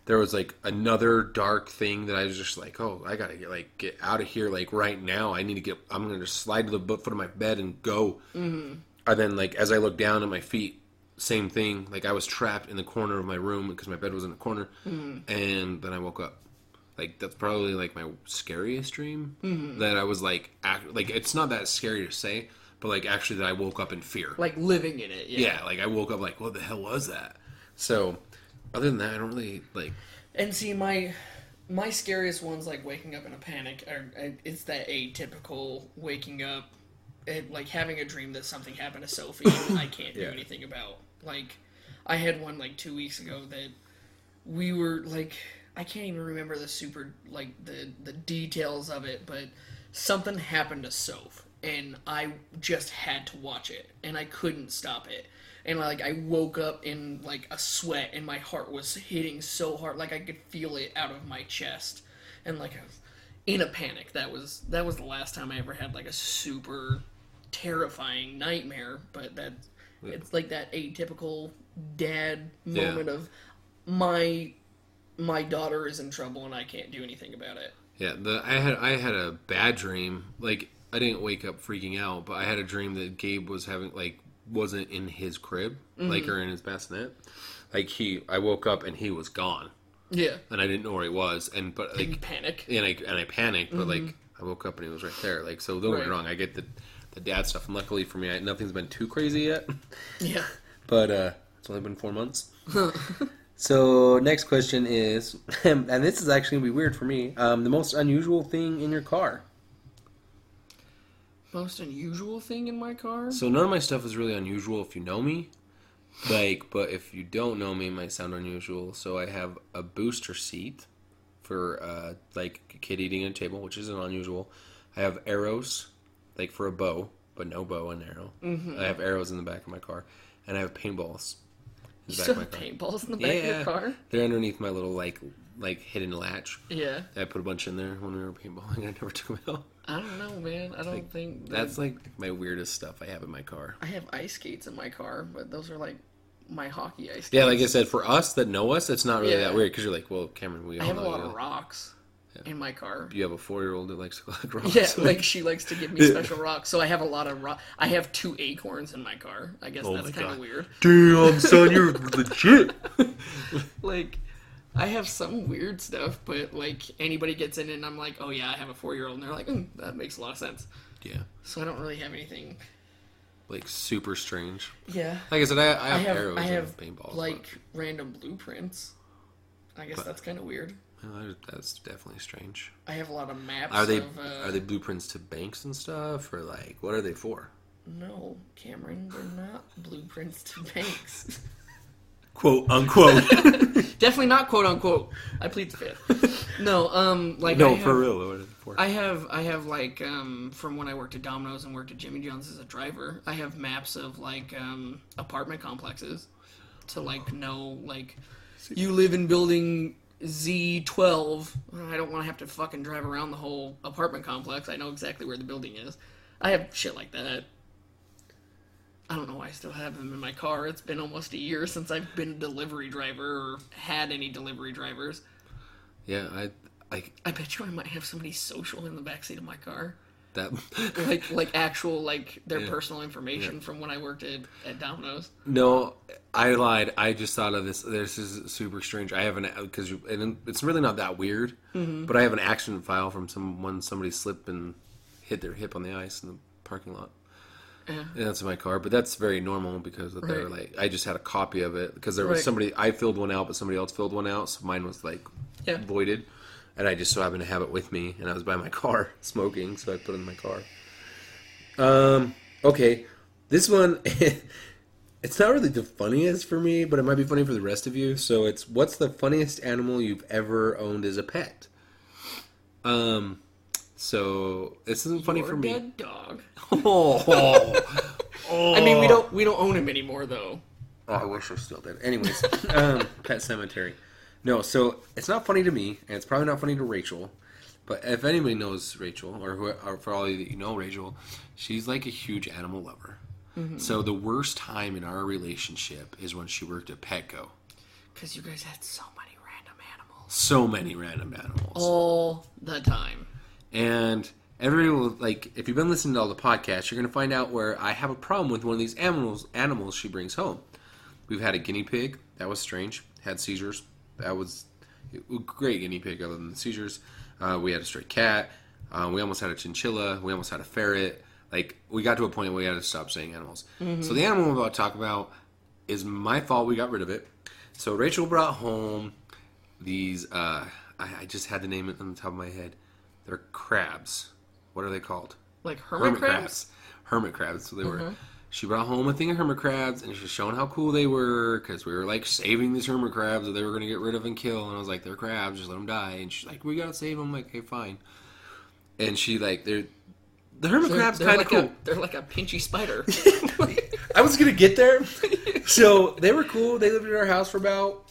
there was like another dark thing that I was just like, oh, I gotta get like get out of here, like right now. I need to get. I'm gonna just slide to the foot of my bed and go. Mm-hmm. And then like as I look down at my feet, same thing. Like I was trapped in the corner of my room because my bed was in the corner, and then I woke up. Like that's probably like my scariest dream. That I was like, act, like it's not that scary to say, but like actually that I woke up in fear. Like living in it. Yeah. yeah, like I woke up like, what the hell was that? So, other than that, I don't really like. And see, my my scariest ones, like waking up in a panic, are are- uh, it's that atypical waking up, and like having a dream that something happened to Sophie and I can't do Yeah. anything about. Like, I had one like two weeks ago that we were like, I can't even remember the super like the the details of it, but something happened to Soph, and I just had to watch it, and I couldn't stop it. And like I woke up in like a sweat, and my heart was hitting so hard, like I could feel it out of my chest, and like I was in a panic. That was that was the last time I ever had like a super terrifying nightmare. But that it's like that atypical dad Yeah. moment of my my daughter is in trouble and I can't do anything about it. Yeah, the I had I had a bad dream. Like I didn't wake up freaking out, but I had a dream that Gabe was having like wasn't in his crib, like or in his bassinet. Like he, I woke up and he was gone, Yeah. and I didn't know where he was. And but Like like, panic. and I and I panicked, but like I woke up and he was right there. Like so, don't get me wrong, I get the the dad stuff, and luckily for me, I, nothing's been too crazy yet. Yeah. but uh it's only been four months. so next question is, and this is actually gonna be weird for me. Um, the most unusual thing in your car. Most unusual thing in my car? So none of my stuff is really unusual if you know me. Like, but if you don't know me, it might sound unusual. So I have a booster seat for uh, like a kid eating at a table, which isn't unusual. I have arrows, like for a bow, but no bow and arrow. Mm-hmm. I have arrows in the back of my car, and I have paintballs in You back still of my have car. paintballs in the back of your car? They're underneath my little like like hidden latch. Yeah. I put a bunch in there when we were paintballing. I never took them out. I don't know, man. I don't think that- That's like my weirdest stuff I have in my car. I have ice skates in my car, but those are like my hockey ice skates. Yeah, like I said, for us that know us, it's not really Yeah. that weird because you're like, well, Cameron, we I all have a lot you. of rocks in my car. You have a four year old that likes to collect rocks. Yeah, like she likes to give me special rocks, so I have a lot of rock. I have two acorns in my car. I guess Oh that's kind of weird. damn son, you're legit. Like, I have some weird stuff, but like anybody gets in and I'm like, oh yeah, I have a four year old, and they're like, mm, that makes a lot of sense. yeah, So I don't really have anything. like super strange. Yeah, Like I said, I, I I have, have arrows I have and paintballs. like random blueprints. I guess that's kind of weird. well, that's definitely strange. I have a lot of maps. Are they Of, uh, are they blueprints to banks and stuff, or like what are they for? No, Cameron, they're not blueprints to banks. Quote unquote. Definitely not quote unquote. I plead the fifth. No, um, like I no, have, for real. What are they for? I have I have like um from when I worked at Domino's and worked at Jimmy John's as a driver. I have maps of like um apartment complexes to like know like you live in building Z12. I don't want to have to fucking drive around the whole apartment complex. I know exactly where the building is. I have shit like that. I don't know why I still have them in my car. It's been almost a year since I've been a delivery driver or had any delivery drivers. yeah, I like I bet you I might have somebody social in the backseat of my car. that. like like actual like their Yeah. personal information from when I worked at, at Domino's. No, I lied. I just thought of this. This is super strange. I have an because and it's really not that weird, Mm-hmm. but I have an accident file from someone somebody slipped and hit their hip on the ice in the parking lot. That's in my car, but that's very normal because they were Right. like I just had a copy of it because there was Right. somebody I filled one out, but somebody else filled one out, so mine was like Yeah. voided, and I just so happened to have it with me, and I was by my car smoking, so I put it in my car. Um. Okay, this one. it's not really the funniest for me, but it might be funny for the rest of you. So it's what's the funniest animal you've ever owned as a pet? Um. So this isn't funny for me. dead dog. Oh. oh. I mean, we don't we don't own him anymore though. Oh, I wish I still did. Anyways, um, Pet Cemetery. No, so it's not funny to me, and it's probably not funny to Rachel. But if anybody knows Rachel, or, who, or for all of you that you know Rachel, she's like a huge animal lover. So the worst time in our relationship is when she worked at Petco. Because you guys had so many random animals So many random animals. all the time. And everybody will like if you've been listening to all the podcasts, you're gonna find out where I have a problem with one of these animals animals she brings home. We've had a guinea pig, that was strange. Had seizures. That was a great guinea pig other than the seizures. Uh, we had a stray cat. Uh, we almost had a chinchilla. We almost had a ferret. Like we got to a point where we had to stop saying animals. So the animal I'm about to talk about is my fault. We got rid of it. So Rachel brought home these. Uh, I, I just had the name it on the top of my head. They're crabs. What are they called? Like hermit, crabs. Hermit crabs. So they Mm-hmm. were. She brought home a thing of hermit crabs, and she's showing how cool they were because we were like saving these hermit crabs that they were going to get rid of and kill. And I was like, "They're crabs, just let them die." And she's like, "We gotta save them." I'm like, "Okay, fine." And she like they're the hermit They're, crabs kind of like cool. a they're like a pinchy spider. I was gonna get there. so they were cool. They lived in our house for about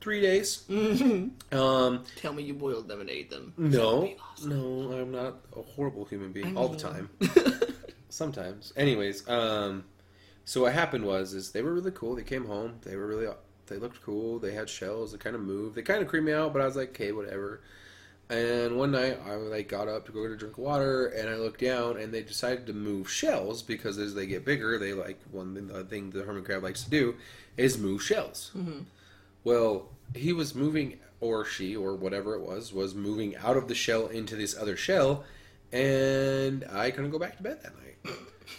three days. Um, Tell me you boiled them and ate them. no, no, I'm not a horrible human being all the time. Sometimes, anyways. Um, so what happened was, is they were really cool. They came home. They were really, they looked cool. They had shells. They kind of moved. They kind of creeped me out, but I was like, okay, whatever. And one night I like got up to go get a drink of water, and I looked down, and they decided to move shells because as they get bigger, they like one thing- the thing the hermit crab likes to do is move shells. Well, he was moving, or she, or whatever it was, was moving out of the shell into this other shell, and I couldn't go back to bed that night.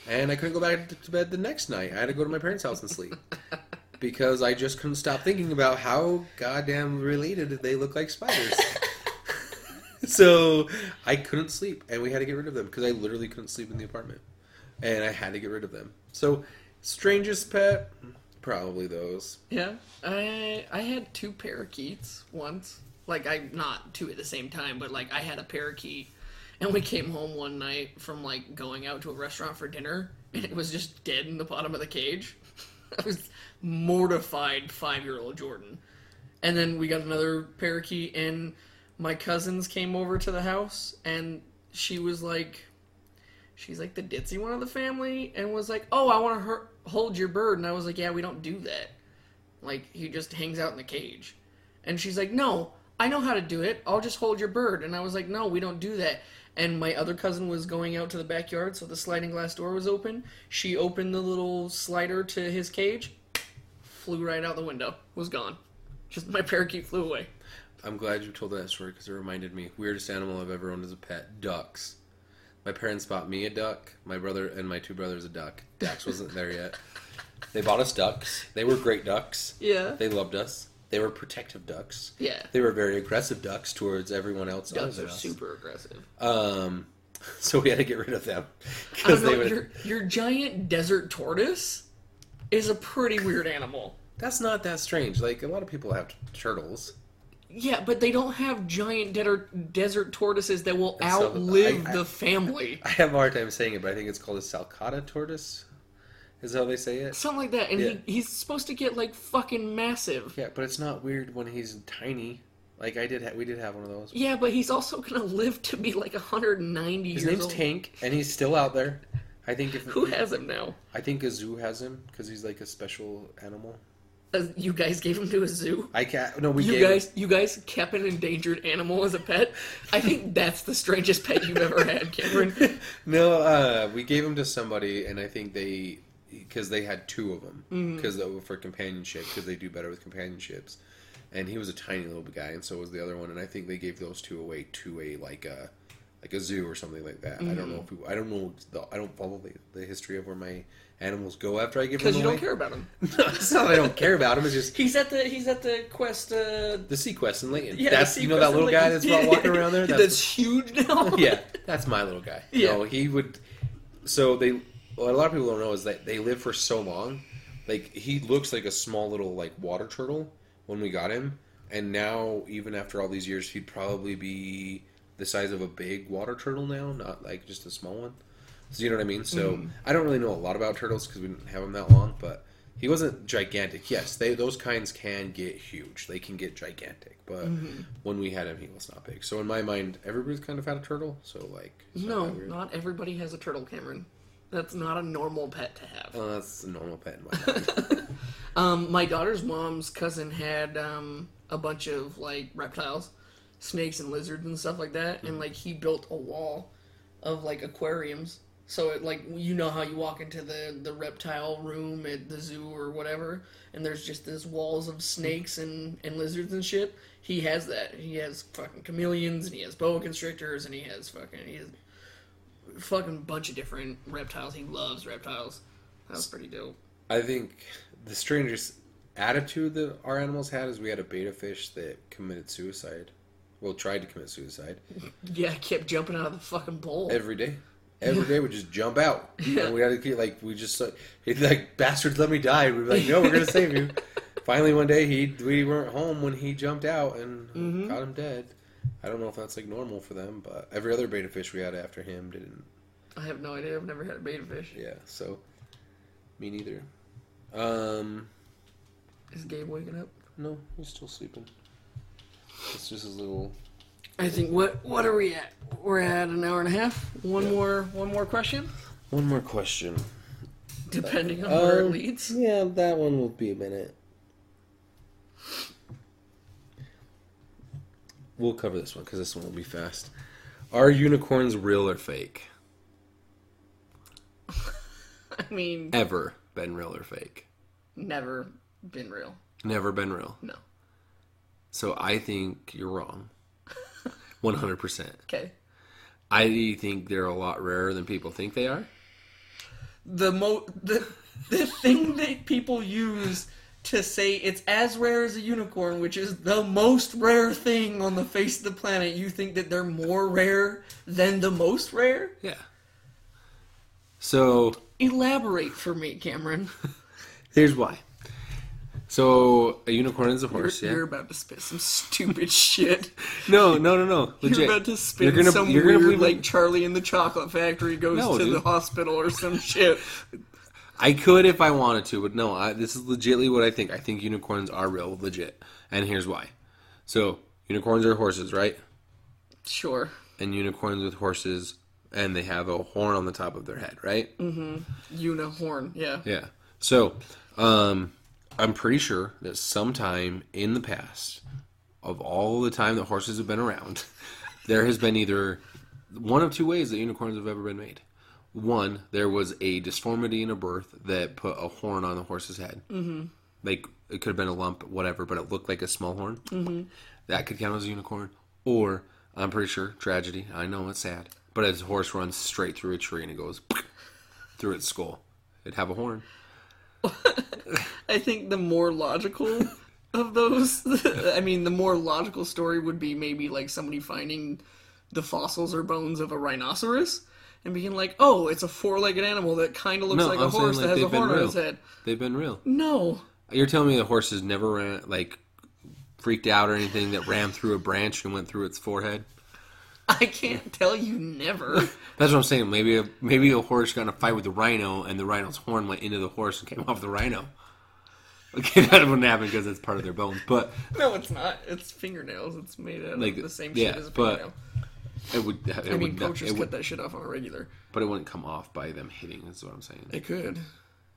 And I couldn't go back to bed the next night. I had to go to my parents' house and sleep. Because I just couldn't stop thinking about how goddamn related they look like spiders. so I couldn't sleep, and we had to get rid of them because I literally couldn't sleep in the apartment, and I had to get rid of them. So, strangest pet, probably those. Yeah, I I had two parakeets once. Like I not two at the same time, but like I had a parakeet, and we came home one night from like going out to a restaurant for dinner, and it was just dead in the bottom of the cage. I was mortified, five year old Jordan. And then we got another parakeet, and my cousins came over to the house, and she was like, she's like the ditzy one of the family, and was like, "Oh, I want to hold your bird," and I was like, "Yeah, we don't do that. Like he just hangs out in the cage." And she's like, "No, I know how to do it. I'll just hold your bird." And I was like, "No, we don't do that." And my other cousin was going out to the backyard, so the sliding glass door was open. She opened the little slider to his cage, flew right out the window, was gone. Just my parakeet flew away. I'm glad you told that story because it reminded me. Weirdest animal I've ever owned as a pet: ducks. My parents bought me a duck. My brother and my two brothers a duck. Dax wasn't there yet. They bought us ducks. They were great ducks. Yeah. They loved us. They were protective ducks. Yeah. They were very aggressive ducks towards everyone else. Ducks are us. super aggressive. Um, so we had to get rid of them I because don't they know, were. your, your giant desert tortoise is a pretty weird animal. That's not that strange. Like a lot of people have turtles. Yeah, but they don't have giant de- desert tortoises that will outlive I- I- the family. I have a hard time saying it, but I think it's called a Sulcata tortoise. Is how they say it. Something like that. And Yeah. he, he's supposed to get like fucking massive. Yeah, but it's not weird when he's tiny. Like I did, ha- we did have one of those. Yeah, but he's also gonna live to be like 190 His years name's old. Tank, and he's still out there. I think if Who has him now? I think a zoo has him because he's like a special animal. Uh, you guys gave him to a zoo. I can't. No, we You guys, you guys kept an endangered animal as a pet. I think that's the strangest pet you've ever had, Cameron. No, uh, we gave him to somebody, and I think they because they had two of them Mm-hmm. because for companionship because they do better with companionships. And he was a tiny little guy, and so was the other one. And I think they gave those two away to a like a like a zoo or something like that. I don't Mm-hmm. know if we, I don't know the, I don't follow the, the history of where my animals go after I give them Because away. you don't care about him. it's not that I don't care about them. It's just He's at the he's at the quest. Uh, the SeaQuest in Layton. yeah, that's you know that little guy that's walking around there. That's, huge now. yeah, that's my little guy. Yeah. No, he would. So they, what a lot of people don't know is that they live for so long. Like he looks like a small little like water turtle when we got him, and now even after all these years, he'd probably be the size of a big water turtle now, not like just a small one. So you know what I mean? So Mm-hmm. I don't really know a lot about turtles because we didn't have them that long, but. He wasn't gigantic. Yes, they those kinds can get huge. They can get gigantic, but Mm-hmm. when we had him, he was not big. So in my mind, everybody's kind of had a turtle. So like, not No, not everybody has a turtle, Cameron. That's not a normal pet to have. Oh, that's a normal pet in my mind. Um, my daughter's mom's cousin had um, a bunch of like reptiles, snakes and lizards and stuff like that, and like he built a wall of like aquariums. So it like you know how you walk into the the reptile room at the zoo or whatever, and there's just this walls of snakes and and lizards and shit. He has that. He has fucking chameleons and he has boa constrictors and he has fucking he has fucking bunch of different reptiles. He loves reptiles. That was pretty dope. I think the strangest attitude that our animals had is we had a beta fish that committed suicide. Well, tried to commit suicide Yeah, kept jumping out of the fucking bowl. every day. Every day would just jump out, and we had to keep like we just like, he'd like bastards let me die. We'd be like, no, we're gonna save you. Finally, one day he we weren't home when he jumped out and mm-hmm. got him dead. I don't know if that's like normal for them, but every other beta fish we had after him didn't. I have no idea. I've never had a beta fish. Yeah, so me neither. Um, Is Gabe waking up? no, he's still sleeping. It's just his little. I think what what are we at? We're at an hour and a half. One Yeah. more one more question, One more question. depending on where it Um, leads. Yeah, that one will be a minute. We'll cover this one because this one will be fast. Are unicorns real or fake? I mean, Ever been real or fake? never been real. Never been real. No. So I think you're wrong. 100%. Okay. I think they're a lot rarer than people think they are. The mo the the thing that people use to say it's as rare as a unicorn, which is the most rare thing on the face of the planet, you think that they're more rare than the most rare? Yeah. So Elaborate for me, Cameron. here's why. So a unicorn is a You're, horse, yeah. you're about to spit some stupid shit. No, no, no, no. Legit. You're about to spit You're gonna- some you're gonna weird, like Charlie in the Chocolate Factory goes No, to dude. the hospital or some shit. I could if I wanted to, but no. I, this is legitly what I think. I think unicorns are real, legit, and here's why. So unicorns are horses, right? Sure. And unicorns with horses, and they have a horn on the top of their head, right? Mm-hmm. Unihorn, yeah. Yeah. So, um, I'm pretty sure that sometime in the past, of all the time that horses have been around, there has been either one of two ways that unicorns have ever been made. One, there was a disformity in a birth that put a horn on the horse's head. Mm-hmm. Like it could have been a lump, whatever, but it looked like a small horn. Mm-hmm. That could count as a unicorn. Or I'm pretty sure tragedy. I know it's sad, but as a horse runs straight through a tree and it goes through its skull. It'd have a horn. I think the more logical of those, I mean, the more logical story would be maybe like somebody finding the fossils or bones of a rhinoceros and being like, oh, it's a four legged animal that kind of looks like a I'm saying, horse like, that has a horn on real. its head. They've been real. No. You're telling me the horses never ran like freaked out or anything that ran through a branch and went through its forehead? I can't tell you never. That's what I'm saying. Maybe a, maybe a horse got in a fight with a rhino and the rhino's horn went into the horse and came off the rhino. Okay, that wouldn't happen because it's part of their bones, but no, it's not. It's fingernails. It's made out Like, of the same yeah, shit as a but fingernail. It would. It I mean, would poachers it cut would, that shit off on a regular. but it wouldn't come off by them hitting. Is what I'm saying. It could.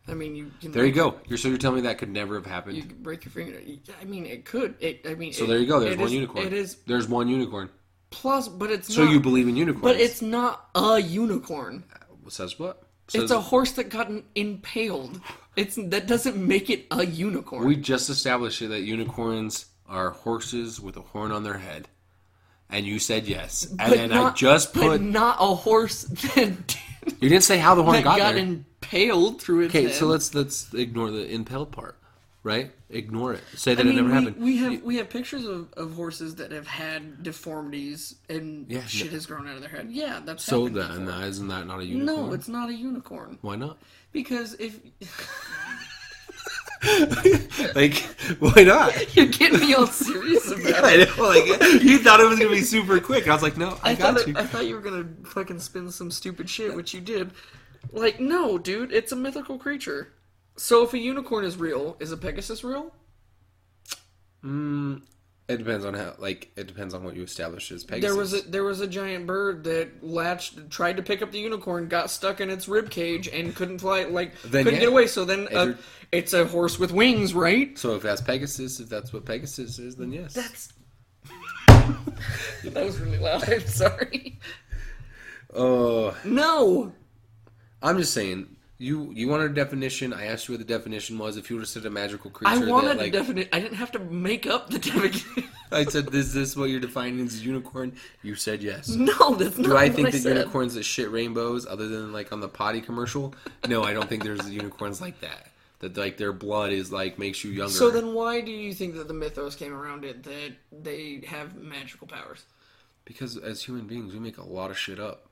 I mean, you can There you go. You're so you're telling me that could never have happened. You could break your finger. I mean, it could. It. I mean. so it- there you go. There's one is- unicorn. It is There's one unicorn. plus, but it's So not, you believe in unicorns? But it's not a unicorn. Uh, says what? Says, It's a horse that got impaled. It's that doesn't make it a unicorn. we just established that unicorns are horses with a horn on their head, and you said yes. And But then I not- just but put. not a horse that, You didn't say how the horn got, got, there. impaled through its Okay, so let's let's ignore the impaled part, right? Ignore it. Say I that mean, it never we, happened. we have we have pictures of, of horses that have had deformities and Yeah, shit no- has grown out of their head. Yeah, that's so that, and that isn't that not a unicorn? No, it's not a unicorn. Why not? Because if like, why not? you're getting me all serious about it. I know, like you thought it was gonna be super quick. I was like, no, I, I got thought you. it, I thought you were gonna fucking spin some stupid shit, which you did. Like, no, dude, it's a mythical creature. So if a unicorn is real, is a Pegasus real? Mm, it depends on how. Like, it depends on what you establish as Pegasus. There was a there was a giant bird that latched, tried to pick up the unicorn, got stuck in its rib cage, and couldn't fly. Like, Then couldn't yeah. get away. So then, uh, it's a horse with wings, right? So if that's Pegasus, if that's what Pegasus is, then yes. That's that was really loud. I'm sorry. Oh, No, I'm just saying. You you wanted a definition. I asked you what the definition was. If you would have said a magical creature, I wanted that, like, a definite. I didn't have to make up the definition. I said, "Is this what you're defining as a unicorn?" You said yes. no, that's not Do I what think I that said. unicorns that shit rainbows, other than like on the potty commercial? No, I don't think there's unicorns like that. That like their blood is like makes you younger. So then, why do you think that the mythos came around it that they have magical powers? because as human beings, we make a lot of shit up,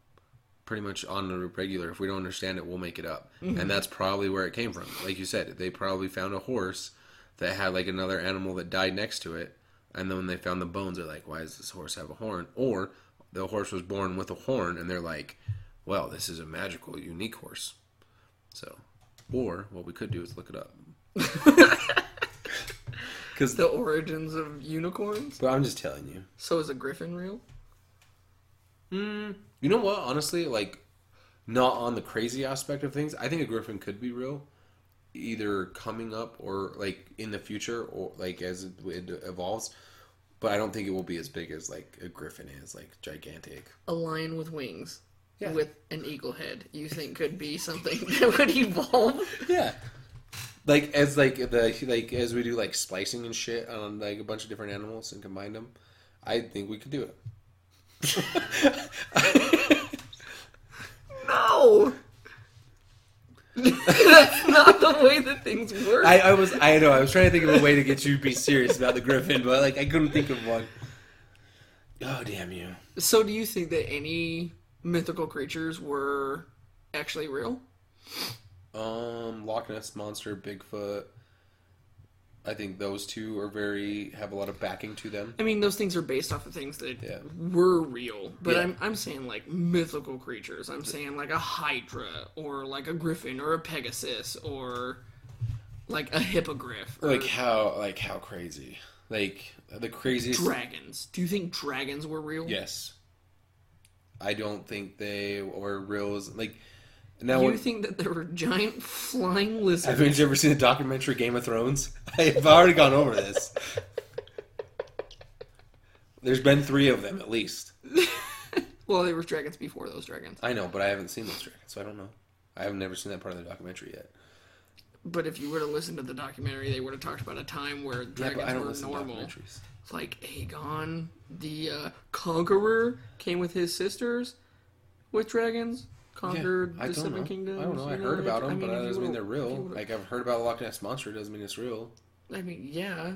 pretty much on the regular. If we don't understand it, we'll make it up, Mm-hmm. and that's probably where it came from. Like you said, they probably found a horse that had like another animal that died next to it, and then when they found the bones, they're like, "Why does this horse have a horn?" Or the horse was born with a horn, and they're like, "Well, this is a magical, unique horse." So, or what we could do is look it up. Because, The origins of unicorns. but I'm just telling you. So is a griffin real? Mm, you know what? Honestly, like, not on the crazy aspect of things. I think a griffin could be real, either coming up or like in the future, or like as it, it evolves. But I don't think it will be as big as like a griffin is, like gigantic. A lion with wings. Yeah. With an eagle head, you think could be something that would evolve? Yeah. Like as like the like as we do like splicing and shit on like a bunch of different animals and combine them, I think we could do it. No. That's not the way that things work. I, I was I know I was trying to think of a way to get you to be serious about the griffin, but like I couldn't think of one. Oh damn you! so, do you think that any mythical creatures were actually real? Um, Loch Ness monster, Bigfoot. I think those two are very have a lot of backing to them. I mean, those things are based off of things that Yeah. were real, but Yeah. I'm I'm saying like mythical creatures. I'm saying like a hydra or like a griffin or a pegasus or like a hippogriff or Like how like how crazy? Like the craziest. dragons. Do you think dragons were real? yes. I don't think they were real. as- Like now, You think that there were giant flying lizards? have you ever seen the documentary Game of Thrones? I've already gone over this. There's been three of them at least. well, there were dragons before those dragons. I know, but I haven't seen those dragons, so I don't know. I have never seen that part of the documentary yet. But if you were to listen to the documentary, they would have talked about a time where dragons don't were normal. Like Aegon, the uh, conqueror, came with his sisters with dragons, conquered I the don't Seven know. Kingdoms. I don't know. I heard about them, I mean, but that doesn't mean they're real. Like I've heard about a Loch Ness monster, doesn't mean it's real. I mean, yeah.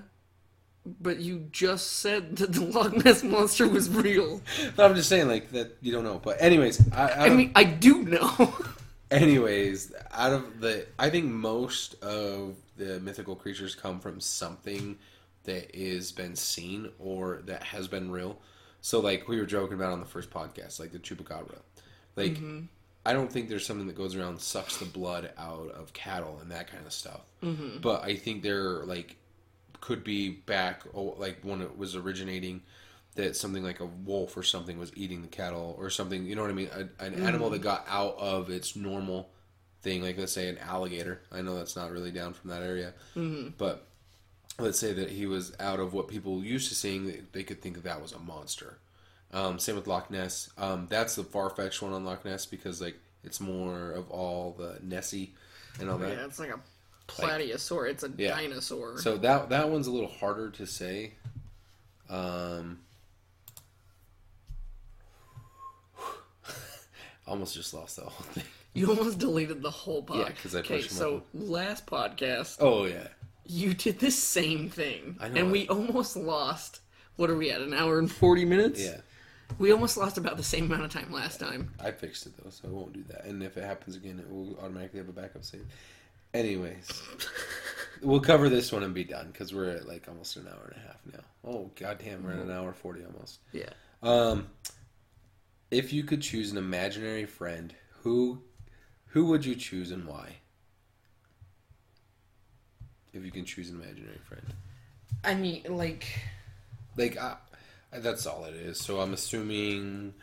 But you just said that the Loch Ness monster was real. But I'm just saying, like that you don't know. But anyways, I, I mean, I do know. anyways, out of the, I think most of the mythical creatures come from something that is been seen or that has been real. So, like we were joking about on the first podcast, like the chupacabra. Like, mm-hmm. I don't think there's something that goes around and sucks the blood out of cattle and that kind of stuff. Mm-hmm. But I think there like could be back, oh, like when it was originating, that something like a wolf or something was eating the cattle or something. You know what I mean? A, an animal that got out of its normal thing. Like let's say an alligator. I know that's not really down from that area, mm-hmm. but let's say that he was out of what people used to seeing. They, they could think that that was a monster. Um, same with Loch Ness. Um, that's the far fetched one on Loch Ness because like it's more of all the Nessie and all that. Yeah, it's like a plesiosaur. it's a Yeah. dinosaur. So that that one's a little harder to say. Um, almost just lost that whole thing. you almost deleted the whole podcast. Yeah, 'cause I Okay, pushed so last podcast, Oh yeah, you did the same thing, I know. and we almost lost. What are we at? An hour and forty minutes. yeah. We almost lost about the same amount of time last time. I fixed it though, so I won't do that. And if it happens again, it will automatically have a backup save. Anyways, we'll cover this one and be done because we're at like almost an hour and a half now. Oh goddamn, we're at an hour forty almost. Yeah. Um, if you could choose an imaginary friend, who who would you choose and why? If you can choose an imaginary friend, I mean, like, like I, that's all it is. So I'm assuming,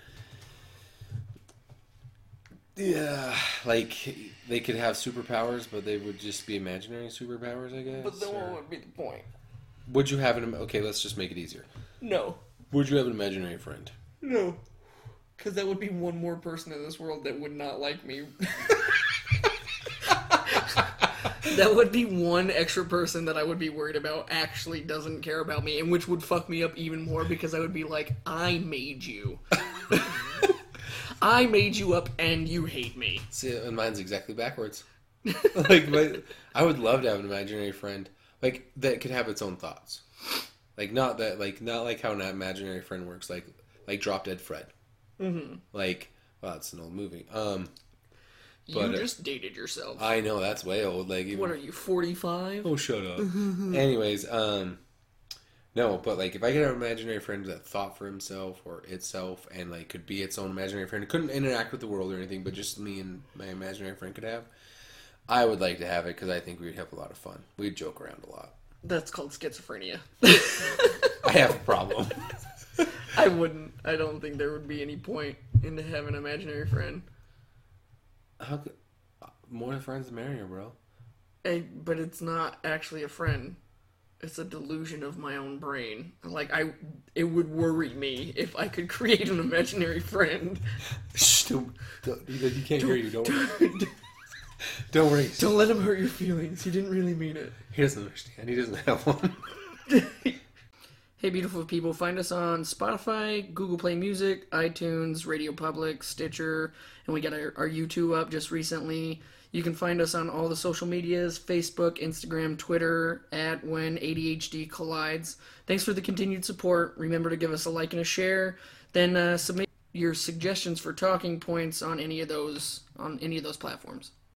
yeah, like they could have superpowers, but they would just be imaginary superpowers, I guess. but then what would be the point? would you have an? Okay, let's just make it easier. No. Would you have an imaginary friend? No. Because that would be one more person in this world that would not like me. that would be one extra person that I would be worried about actually doesn't care about me, and which would fuck me up even more because I would be like, I made you. I made you up and you hate me. See, and mine's exactly backwards. like, but I would love to have an imaginary friend, like that could have its own thoughts. Like not that, like not like how an imaginary friend works. Like, like Drop Dead Fred. Mm-hmm. Like, well, it's an old movie. Um, But, uh, just dated yourself. I know that's way old. Like, even, what are you, 45? oh, shut up. Anyways, um, no, but like if I could have an imaginary friend that thought for himself or itself and like could be its own imaginary friend, it couldn't interact with the world or anything, but just me and my imaginary friend could have. I would like to have it because I think we'd have a lot of fun. We'd joke around a lot. That's called schizophrenia. I have a problem. I wouldn't. I don't think there would be any point in to have an imaginary friend. How could, more friends the merrier, bro. Eh, but it's not actually a friend. It's a delusion of my own brain. Like I, it would worry me if I could create an imaginary friend. Shh, don't, don't, you can't hear you. Don't worry. don't worry. Don't let him hurt your feelings. He didn't really mean it. He doesn't understand. He doesn't have one. Hey, beautiful people, find us on Spotify, Google Play Music, iTunes, Radio Public, Stitcher, and we got our, our YouTube up just recently. You can find us on all the social medias Facebook, Instagram, Twitter, at When ADHD Collides. Thanks for the continued support. Remember to give us a like and a share. Then uh, submit your suggestions for talking points on any of those on any of those platforms.